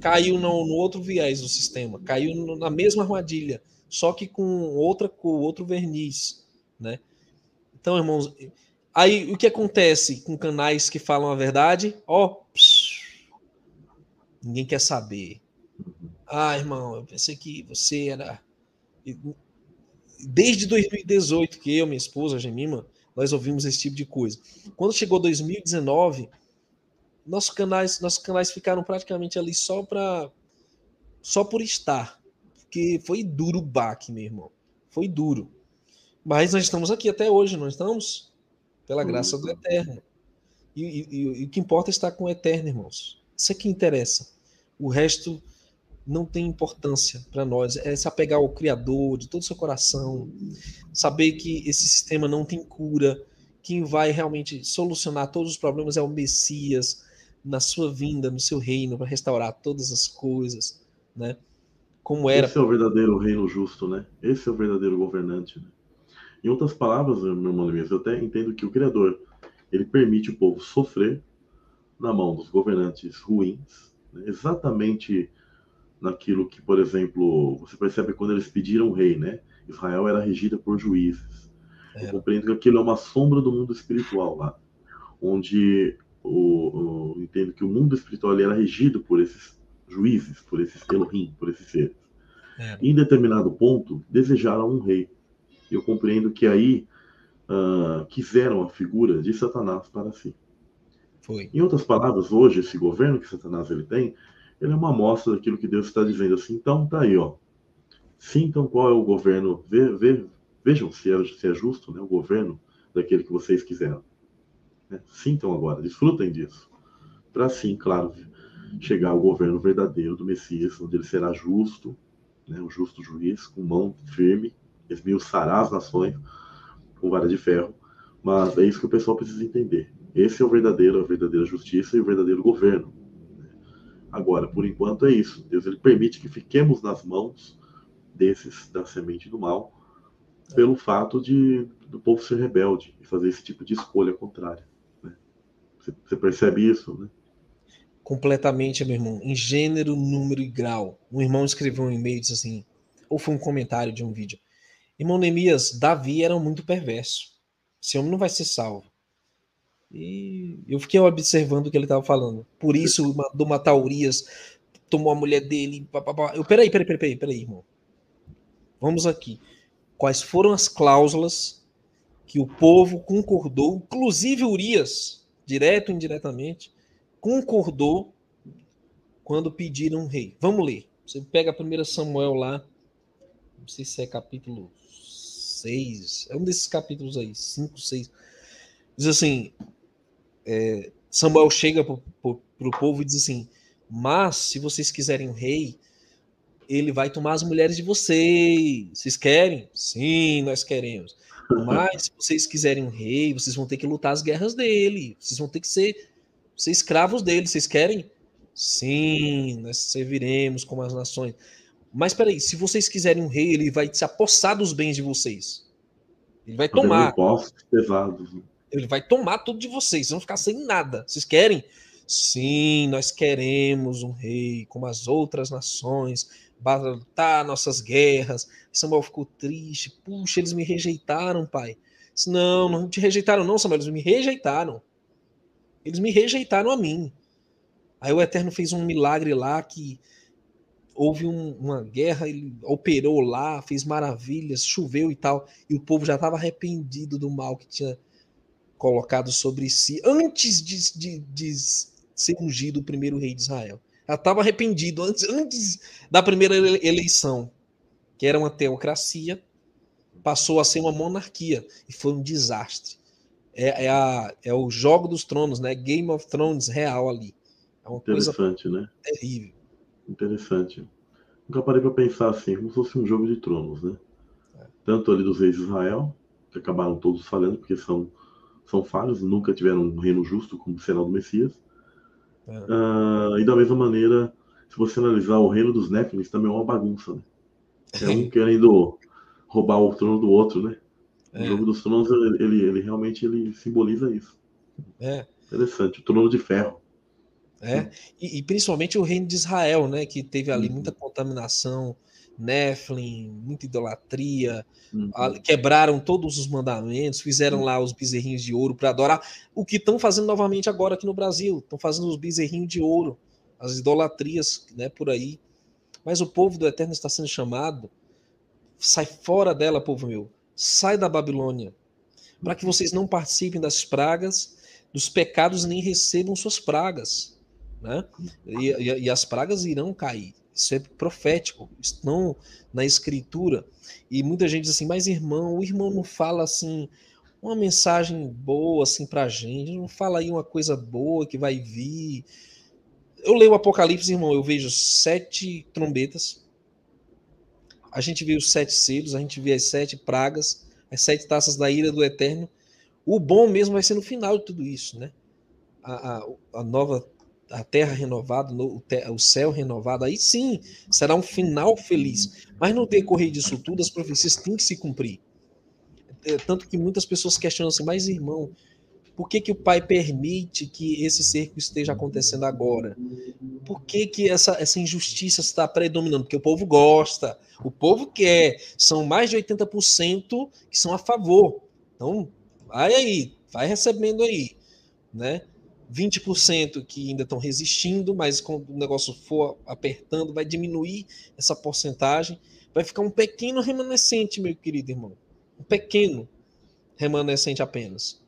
caiu no, no outro viés do sistema, caiu no, na mesma armadilha, só que com outra cor, outro verniz, né? Então, irmãos, aí o que acontece com canais que falam a verdade? Ó, oh, ninguém quer saber. Ah, irmão, eu pensei que você era desde 2018 que eu, minha esposa, a Gemima, nós ouvimos esse tipo de coisa. Quando chegou 2019, nossos canais, nossos canais ficaram praticamente ali só para só por estar, porque foi duro o baque, meu irmão. Foi duro. Mas nós estamos aqui até hoje, não estamos? Pela graça do Eterno. E, e, e, o que importa é estar com o Eterno, irmãos. Isso é que interessa. O resto não tem importância para nós. É se apegar ao Criador de todo o seu coração, saber que esse sistema não tem cura, quem vai realmente solucionar todos os problemas é o Messias, na sua vinda, no seu reino, para restaurar todas as coisas, né? Como era. Esse é o verdadeiro reino justo, né? Esse é o verdadeiro governante. Né? Em outras palavras, meu irmão Luiz, eu até entendo que o Criador ele permite o povo sofrer na mão dos governantes ruins, né? exatamente naquilo que, por exemplo, você percebe quando eles pediram o rei, né? Israel era regida por juízes. É. Eu compreendo que aquilo é uma sombra do mundo espiritual lá, onde o, o, entendo que o mundo espiritual era regido por esses juízes, por esses Elohim, por esses seres. É. Em determinado ponto, desejaram um rei. Eu compreendo que aí uh, quiseram a figura de Satanás para si. Foi. Em outras palavras, hoje esse governo que Satanás ele tem, ele é uma amostra daquilo que Deus está dizendo assim. Então tá aí, ó. Sintam qual é o governo, ve, ve, vejam se é, se é justo, né, o governo daquele que vocês quiseram. Né? Sintam agora, desfrutem disso. Para assim, claro, chegar ao governo verdadeiro do Messias, onde ele será justo, né, o justo juiz, com mão firme, esmiuçará as nações com vara de ferro. Mas é isso que o pessoal precisa entender. Esse é o verdadeiro, a verdadeira justiça e o verdadeiro governo. Agora, por enquanto é isso. Deus ele permite que fiquemos nas mãos desses da semente do mal, pelo fato de do povo ser rebelde e fazer esse tipo de escolha contrária. Você percebe isso, né? Completamente, meu irmão. Em gênero, número e grau. Um irmão escreveu um e-mail e disse assim, ou foi um comentário de um vídeo. Irmão Neemias, Davi era muito perverso. Esse homem não vai ser salvo. E eu fiquei observando o que ele estava falando. Por isso mandou matar Urias, tomou a mulher dele. Papapá. Eu, peraí, peraí, peraí, peraí, irmão. Vamos aqui. Quais foram as cláusulas que o povo concordou, inclusive Urias, direto ou indiretamente, concordou quando pediram um rei. Vamos ler. Você pega a 1 Samuel lá, não sei se é capítulo 6, é um desses capítulos aí, 5, 6. Diz assim: é, Samuel chega para o povo e diz assim: Mas se vocês quiserem um rei, ele vai tomar as mulheres de vocês. Vocês querem? Sim, nós queremos. Mas se vocês quiserem um rei, vocês vão ter que lutar as guerras dele. Vocês vão ter que ser, ser escravos dele. Vocês querem? Sim, nós serviremos como as nações. Mas peraí, se vocês quiserem um rei, ele vai se apossar dos bens de vocês. Ele vai tomar. Pesados. Né? Ele vai tomar tudo de vocês, vocês vão ficar sem nada. Vocês querem? Sim, nós queremos um rei como as outras nações, batalhar nossas guerras. Samuel ficou triste. Puxa, eles me rejeitaram, pai. Disse, não, não te rejeitaram, não, Samuel. Eles me rejeitaram. Eles me rejeitaram a mim. Aí o Eterno fez um milagre lá que houve um, uma guerra, ele operou lá, fez maravilhas, choveu e tal, e o povo já estava arrependido do mal que tinha colocado sobre si antes de, de, de ser ungido o primeiro rei de Israel. Já estava arrependido antes, antes da primeira eleição, que era uma teocracia, passou a ser uma monarquia e foi um desastre. É, é, a, é o jogo dos tronos, né? Game of Thrones real ali. É uma Interessante, coisa né? terrível. Interessante. Nunca parei para pensar assim, como se fosse um jogo de tronos, né? É. Tanto ali dos reis de Israel, que acabaram todos falhando, porque são, são falhos, nunca tiveram um reino justo como será o do Messias. Uh, e da mesma maneira, se você analisar o reino dos Néfilis, também é uma bagunça, né? É um querendo roubar o trono do outro, né? É. O jogo dos tronos, ele, ele, ele, realmente ele simboliza isso. É. Interessante, o trono de ferro. É, e, e, principalmente o reino de Israel, né, que teve ali uhum. muita contaminação, Nephilim, muita idolatria, uhum. quebraram todos os mandamentos, fizeram uhum. lá os bezerrinhos de ouro para adorar, o que estão fazendo novamente agora aqui no Brasil, estão fazendo os bezerrinhos de ouro, as idolatrias, né, por aí. Mas o povo do Eterno está sendo chamado, sai fora dela, povo meu, sai da Babilônia, para que vocês não participem das pragas, dos pecados nem recebam suas pragas né? E, e, e, as pragas irão cair. Isso é profético, estão na escritura. E muita gente diz assim, mas irmão, o irmão não fala assim uma mensagem boa assim pra gente, não fala aí uma coisa boa que vai vir. Eu leio o Apocalipse, irmão, eu vejo sete trombetas. A gente vê os sete selos, a gente vê as sete pragas, as sete taças da ira do eterno. O bom mesmo vai ser no final de tudo isso, né? A, a, a nova a terra renovada, o céu renovado, aí sim será um final feliz. Mas no decorrer disso tudo, as profecias têm que se cumprir. É, tanto que muitas pessoas questionam assim, mas irmão, por que, que o pai permite que esse cerco esteja acontecendo agora? Por que, que essa, essa injustiça está predominando? Porque o povo gosta, o povo quer. São mais de 80% que são a favor. Então, vai aí, vai recebendo aí, né? 20% que ainda estão resistindo, mas quando o negócio for apertando, vai diminuir essa porcentagem, vai ficar um pequeno remanescente, meu querido irmão. Um pequeno remanescente apenas.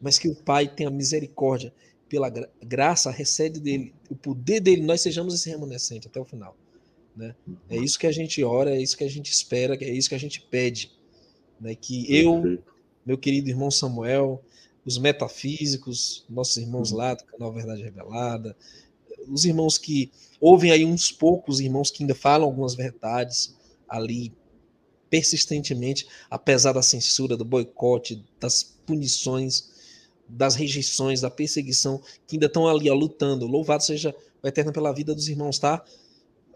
Mas que o Pai tenha misericórdia, pela gra graça, recebe dele, o poder dele, nós sejamos esse remanescente até o final. Né? É isso que a gente ora, é isso que a gente espera, é isso que a gente pede. Né? Que eu, meu querido irmão Samuel, os metafísicos, nossos irmãos uhum. lá do canal Verdade Revelada, os irmãos que ouvem aí uns poucos irmãos que ainda falam algumas verdades ali persistentemente, apesar da censura, do boicote, das punições, das rejeições, da perseguição, que ainda estão ali ó, lutando. Louvado seja o Eterno pela vida dos irmãos, tá?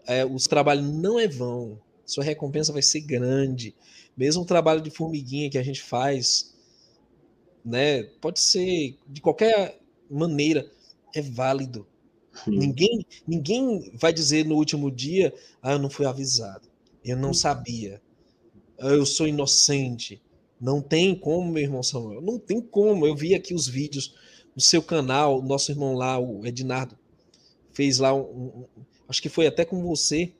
É, o trabalho não é vão, sua recompensa vai ser grande. Mesmo o trabalho de formiguinha que a gente faz né? Pode ser de qualquer maneira, é válido. Sim. Ninguém, ninguém vai dizer no último dia, ah, eu não fui avisado, eu não sabia, ah, eu sou inocente. Não tem como, meu irmão Samuel, não tem como. Eu vi aqui os vídeos no seu canal, nosso irmão lá, o Ednardo, fez lá um, um acho que foi até com você,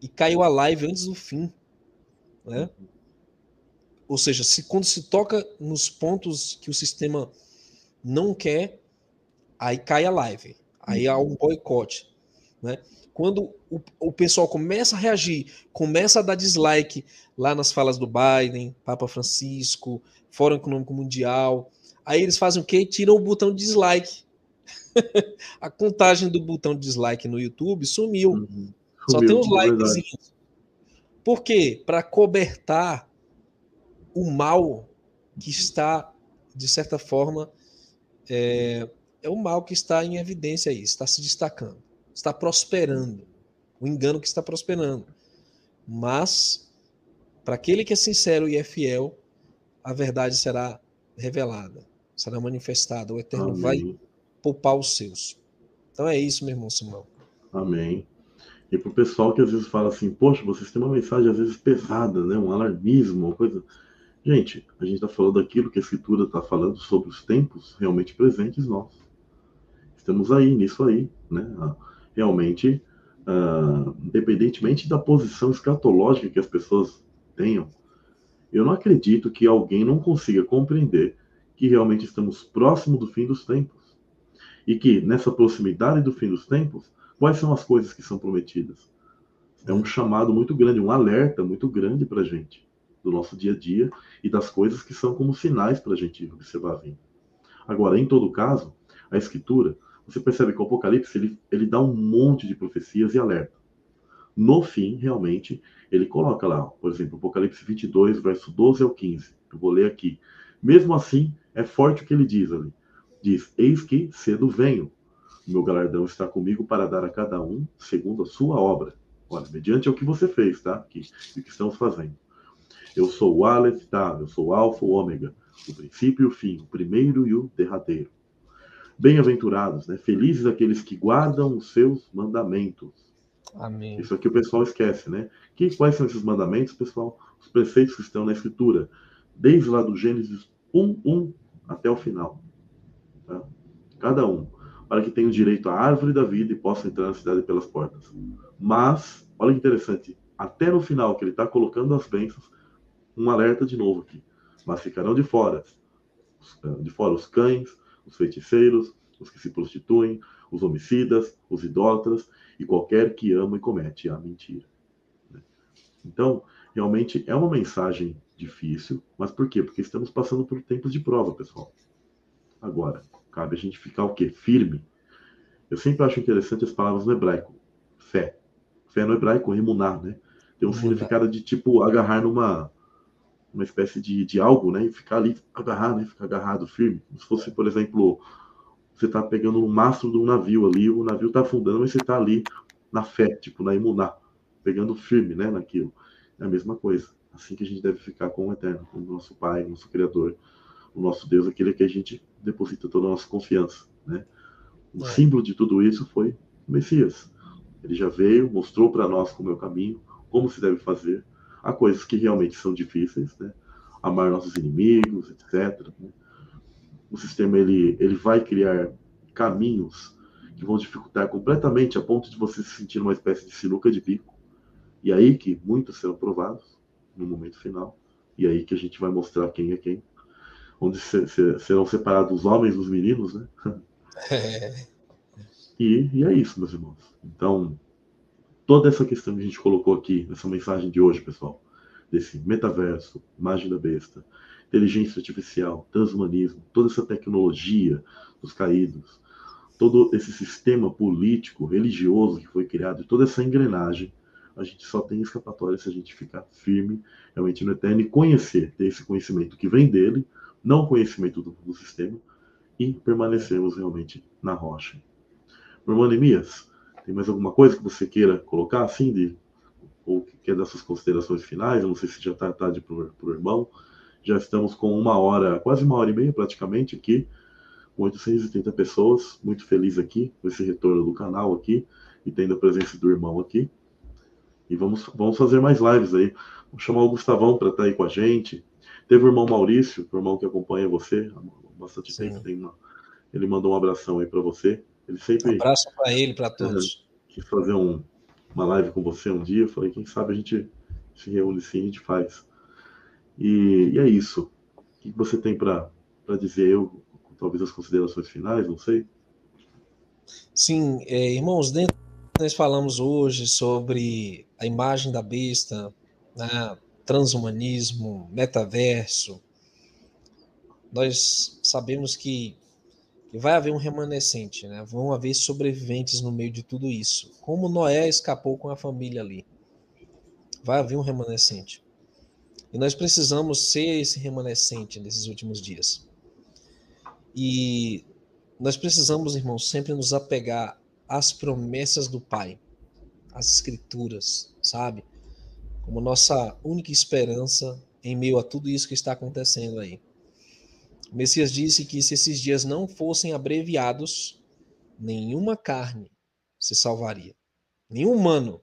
e caiu a live antes do fim, né? Ou seja, se, quando se toca nos pontos que o sistema não quer, aí cai a live. Aí há um boicote. Né? Quando o, o pessoal começa a reagir, começa a dar dislike lá nas falas do Biden, Papa Francisco, Fórum Econômico Mundial, aí eles fazem o quê? Tiram o botão de dislike. a contagem do botão de dislike no YouTube sumiu. Uhum. Só tem uns likes. Por quê? Para cobertar o mal que está, de certa forma, é, é o mal que está em evidência aí, está se destacando, está prosperando, o engano que está prosperando. Mas, para aquele que é sincero e é fiel, a verdade será revelada, será manifestada. O Eterno Amém. vai poupar os seus. Então é isso, meu irmão Simão. Amém. E para o pessoal que às vezes fala assim, poxa, vocês têm uma mensagem às vezes pesada, né? um alarmismo, uma coisa. Gente, a gente está falando daquilo que a Escritura está falando sobre os tempos realmente presentes nossos. Estamos aí, nisso aí, né? Ah, realmente, uh, independentemente da posição escatológica que as pessoas tenham, eu não acredito que alguém não consiga compreender que realmente estamos próximo do fim dos tempos. E que nessa proximidade do fim dos tempos, quais são as coisas que são prometidas? É um chamado muito grande, um alerta muito grande para a gente do nosso dia a dia e das coisas que são como sinais para a gente observar a vida. Agora, em todo caso, a Escritura, você percebe que o Apocalipse ele, ele dá um monte de profecias e alerta. No fim, realmente, ele coloca lá, por exemplo, Apocalipse 22, verso 12 ao 15. Eu vou ler aqui. Mesmo assim, é forte o que ele diz ali. Diz: Eis que cedo venho. Meu galardão está comigo para dar a cada um segundo a sua obra. Olha, mediante o que você fez, tá? O que estamos fazendo. Eu sou o Aleph, tá? Eu sou o Alfa, o Ômega, o princípio e o fim, o primeiro e o derradeiro. Bem-aventurados, né? Felizes aqueles que guardam os seus mandamentos. Amém. Isso aqui o pessoal esquece, né? Que, quais são esses mandamentos, pessoal? Os preceitos que estão na Escritura, desde lá do Gênesis 1, 1 até o final. Tá? Cada um. Para que tenham direito à árvore da vida e possam entrar na cidade pelas portas. Mas, olha que interessante, até no final, que ele está colocando as bênçãos, um alerta de novo aqui. Mas ficarão de fora, eh, de fora os cães, os feiticeiros, os que se prostituem, os homicidas, os idólatras e qualquer que ama e comete a mentira. Né? Então, realmente é uma mensagem difícil, mas por quê? Porque estamos passando por tempos de prova, pessoal. Agora, cabe a gente ficar o quê? Firme. Eu sempre acho interessante as palavras no hebraico. Fé. Fé no hebraico, emunar, né? Tem um significado de tipo agarrar numa uma espécie de, de algo, né? E ficar ali, agarrar, né? Ficar agarrado, firme. Como se fosse, por exemplo, você tá pegando um mastro de um navio ali, o navio tá afundando, mas você tá ali na fé, tipo, na imunar, pegando firme, né? Naquilo. É a mesma coisa. Assim que a gente deve ficar com o Eterno, com o nosso Pai, o nosso Criador, o nosso Deus, aquele que a gente deposita toda a nossa confiança, né? O é. símbolo de tudo isso foi o Messias. Ele já veio, mostrou para nós como é o caminho, como se deve fazer, Há coisas que realmente são difíceis, né? Amar nossos inimigos, etc. Né? O sistema ele, ele vai criar caminhos que vão dificultar completamente a ponto de você se sentir uma espécie de sinuca de bico. E aí que muitos serão provados no momento final. E aí que a gente vai mostrar quem é quem. Onde serão separados os homens dos meninos, né? É. E, e é isso, meus irmãos. Então, toda essa questão que a gente colocou aqui nessa mensagem de hoje, pessoal, desse metaverso, imagem da besta, inteligência artificial, transhumanismo, toda essa tecnologia dos caídos, todo esse sistema político, religioso que foi criado, toda essa engrenagem, a gente só tem escapatória se a gente ficar firme realmente no eterno e conhecer, ter esse conhecimento que vem dele, não conhecimento do, do sistema, e permanecermos realmente na rocha. Irmão Neemias, tem mais alguma coisa que você queira colocar, assim, de, ou que quer dar suas considerações finais? Eu não sei se já está tarde para o irmão. Já estamos com uma hora, quase uma hora e meia praticamente aqui, com 830 pessoas. Muito feliz aqui com esse retorno do canal aqui e tendo a presença do irmão aqui. E vamos, vamos fazer mais lives aí. Vamos chamar o Gustavão para estar tá aí com a gente. Teve o irmão Maurício, o irmão que acompanha você há bastante Sim. tempo. Tem uma, ele mandou um abração aí para você. Ele sempre. Um abraço para ele, para todos. quis fazer um, uma live com você um dia. Eu falei, quem sabe a gente se reúne sim, a gente faz. E, e é isso. O que você tem para dizer? Eu, talvez as considerações finais, não sei. Sim, é, irmãos, dentro nós falamos hoje sobre a imagem da besta, né, transhumanismo, metaverso. Nós sabemos que e vai haver um remanescente, né? Vão haver sobreviventes no meio de tudo isso. Como Noé escapou com a família ali. Vai haver um remanescente. E nós precisamos ser esse remanescente nesses últimos dias. E nós precisamos, irmãos, sempre nos apegar às promessas do Pai, às escrituras, sabe? como nossa única esperança em meio a tudo isso que está acontecendo aí. Messias disse que se esses dias não fossem abreviados, nenhuma carne se salvaria. Nenhum humano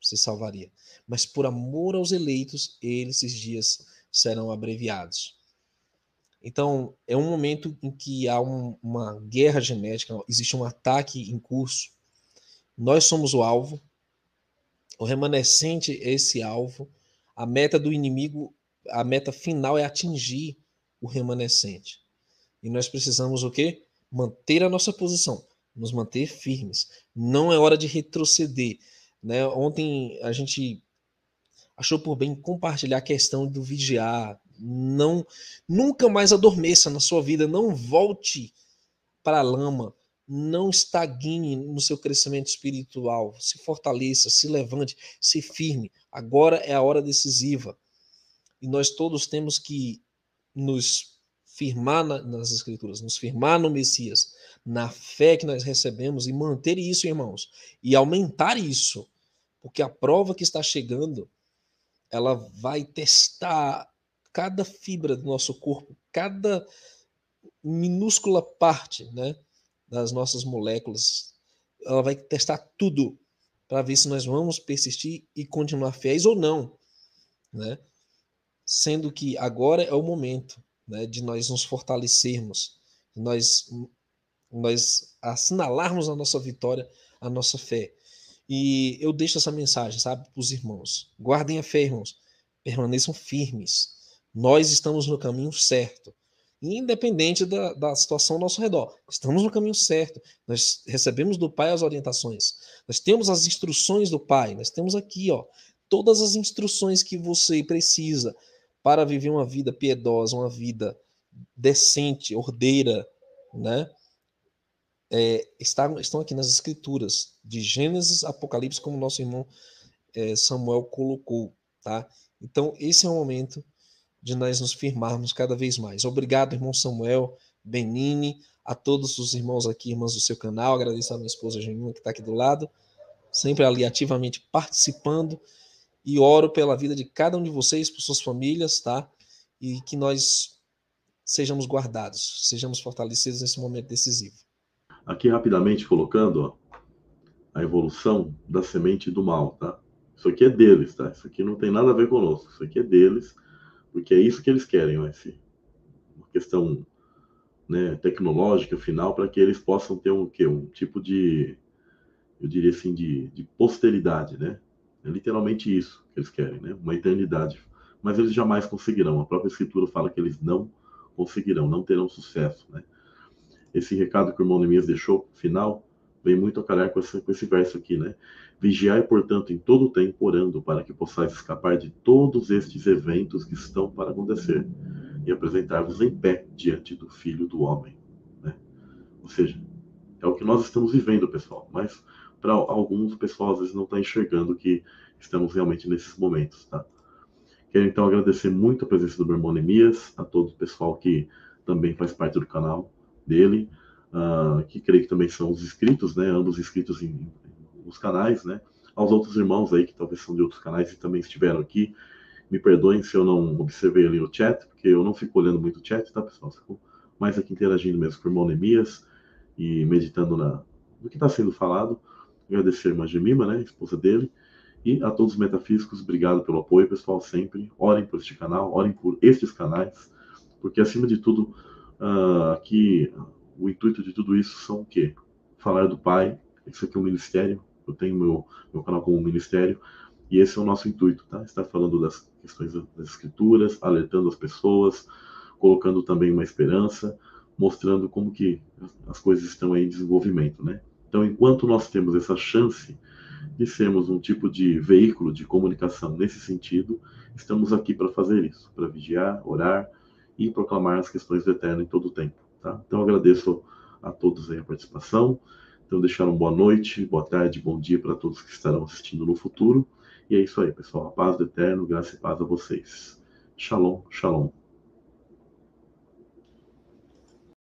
se salvaria. Mas por amor aos eleitos, esses dias serão abreviados. Então, é um momento em que há um, uma guerra genética, existe um ataque em curso. Nós somos o alvo, o remanescente é esse alvo. A meta do inimigo, a meta final é atingir o remanescente. E nós precisamos o quê? Manter a nossa posição, nos manter firmes. Não é hora de retroceder. Né? Ontem a gente achou por bem compartilhar a questão do vigiar. Não, nunca mais adormeça na sua vida, não volte para a lama, não estagne no seu crescimento espiritual, se fortaleça, se levante, se firme. Agora é a hora decisiva. E nós todos temos que nos firmar na, nas Escrituras, nos firmar no Messias, na fé que nós recebemos e manter isso, irmãos, e aumentar isso, porque a prova que está chegando, ela vai testar cada fibra do nosso corpo, cada minúscula parte, né, das nossas moléculas. Ela vai testar tudo para ver se nós vamos persistir e continuar fiéis ou não, né? Sendo que agora é o momento né, de nós nos fortalecermos, de nós, nós assinalarmos a nossa vitória, a nossa fé. E eu deixo essa mensagem, sabe, para os irmãos. Guardem a fé, irmãos. Permaneçam firmes. Nós estamos no caminho certo. Independente da, da situação ao nosso redor. Estamos no caminho certo. Nós recebemos do Pai as orientações. Nós temos as instruções do Pai. Nós temos aqui, ó, todas as instruções que você precisa para viver uma vida piedosa, uma vida decente, ordeira, né? É, estão, estão aqui nas escrituras, de Gênesis, Apocalipse, como nosso irmão é, Samuel colocou, tá? Então, esse é o momento de nós nos firmarmos cada vez mais. Obrigado, irmão Samuel, Benini, a todos os irmãos aqui, irmãs do seu canal, agradeço a minha esposa Janina, que está aqui do lado, sempre ali ativamente participando, e oro pela vida de cada um de vocês, por suas famílias, tá? E que nós sejamos guardados, sejamos fortalecidos nesse momento decisivo. Aqui rapidamente colocando ó, a evolução da semente do mal, tá? Isso aqui é deles, tá? Isso aqui não tem nada a ver conosco. Isso aqui é deles, porque é isso que eles querem, ó, esse, uma questão né, tecnológica final para que eles possam ter um, que, um tipo de, eu diria assim, de, de posteridade, né? É literalmente isso que eles querem, né? Uma eternidade. Mas eles jamais conseguirão. A própria Escritura fala que eles não conseguirão, não terão sucesso, né? Esse recado que o irmão Neemias deixou, final, vem muito a calhar com esse, com esse verso aqui, né? Vigiai, portanto, em todo o tempo, orando, para que possais escapar de todos estes eventos que estão para acontecer e apresentar-vos em pé diante do Filho do Homem, né? Ou seja, é o que nós estamos vivendo, pessoal, mas para alguns, pessoal às vezes não está enxergando que estamos realmente nesses momentos, tá? Quero então agradecer muito a presença do meu irmão Nemias, a todo o pessoal que também faz parte do canal dele, uh, que creio que também são os inscritos, né? Ambos inscritos em, em, nos canais, né? Aos outros irmãos aí que talvez são de outros canais e também estiveram aqui. Me perdoem se eu não observei ali o chat, porque eu não fico olhando muito o chat, tá, pessoal? Fico mais aqui interagindo mesmo com o irmão Nemias e meditando na, no que está sendo falado. Agradecer a irmã Gemima, né, esposa dele, e a todos os metafísicos, obrigado pelo apoio, pessoal, sempre. Orem por este canal, orem por estes canais, porque acima de tudo, uh, aqui, o intuito de tudo isso são o quê? Falar do Pai, isso aqui é um ministério, eu tenho meu, meu canal como ministério, e esse é o nosso intuito, tá? Estar falando das questões das escrituras, alertando as pessoas, colocando também uma esperança, mostrando como que as coisas estão em desenvolvimento, né? Então, enquanto nós temos essa chance de sermos um tipo de veículo de comunicação nesse sentido, estamos aqui para fazer isso, para vigiar, orar e proclamar as questões do eterno em todo o tempo. Tá? Então, agradeço a todos a participação. Então, deixar uma boa noite, boa tarde, bom dia para todos que estarão assistindo no futuro. E é isso aí, pessoal. A paz do eterno, graça e paz a vocês. Shalom, shalom.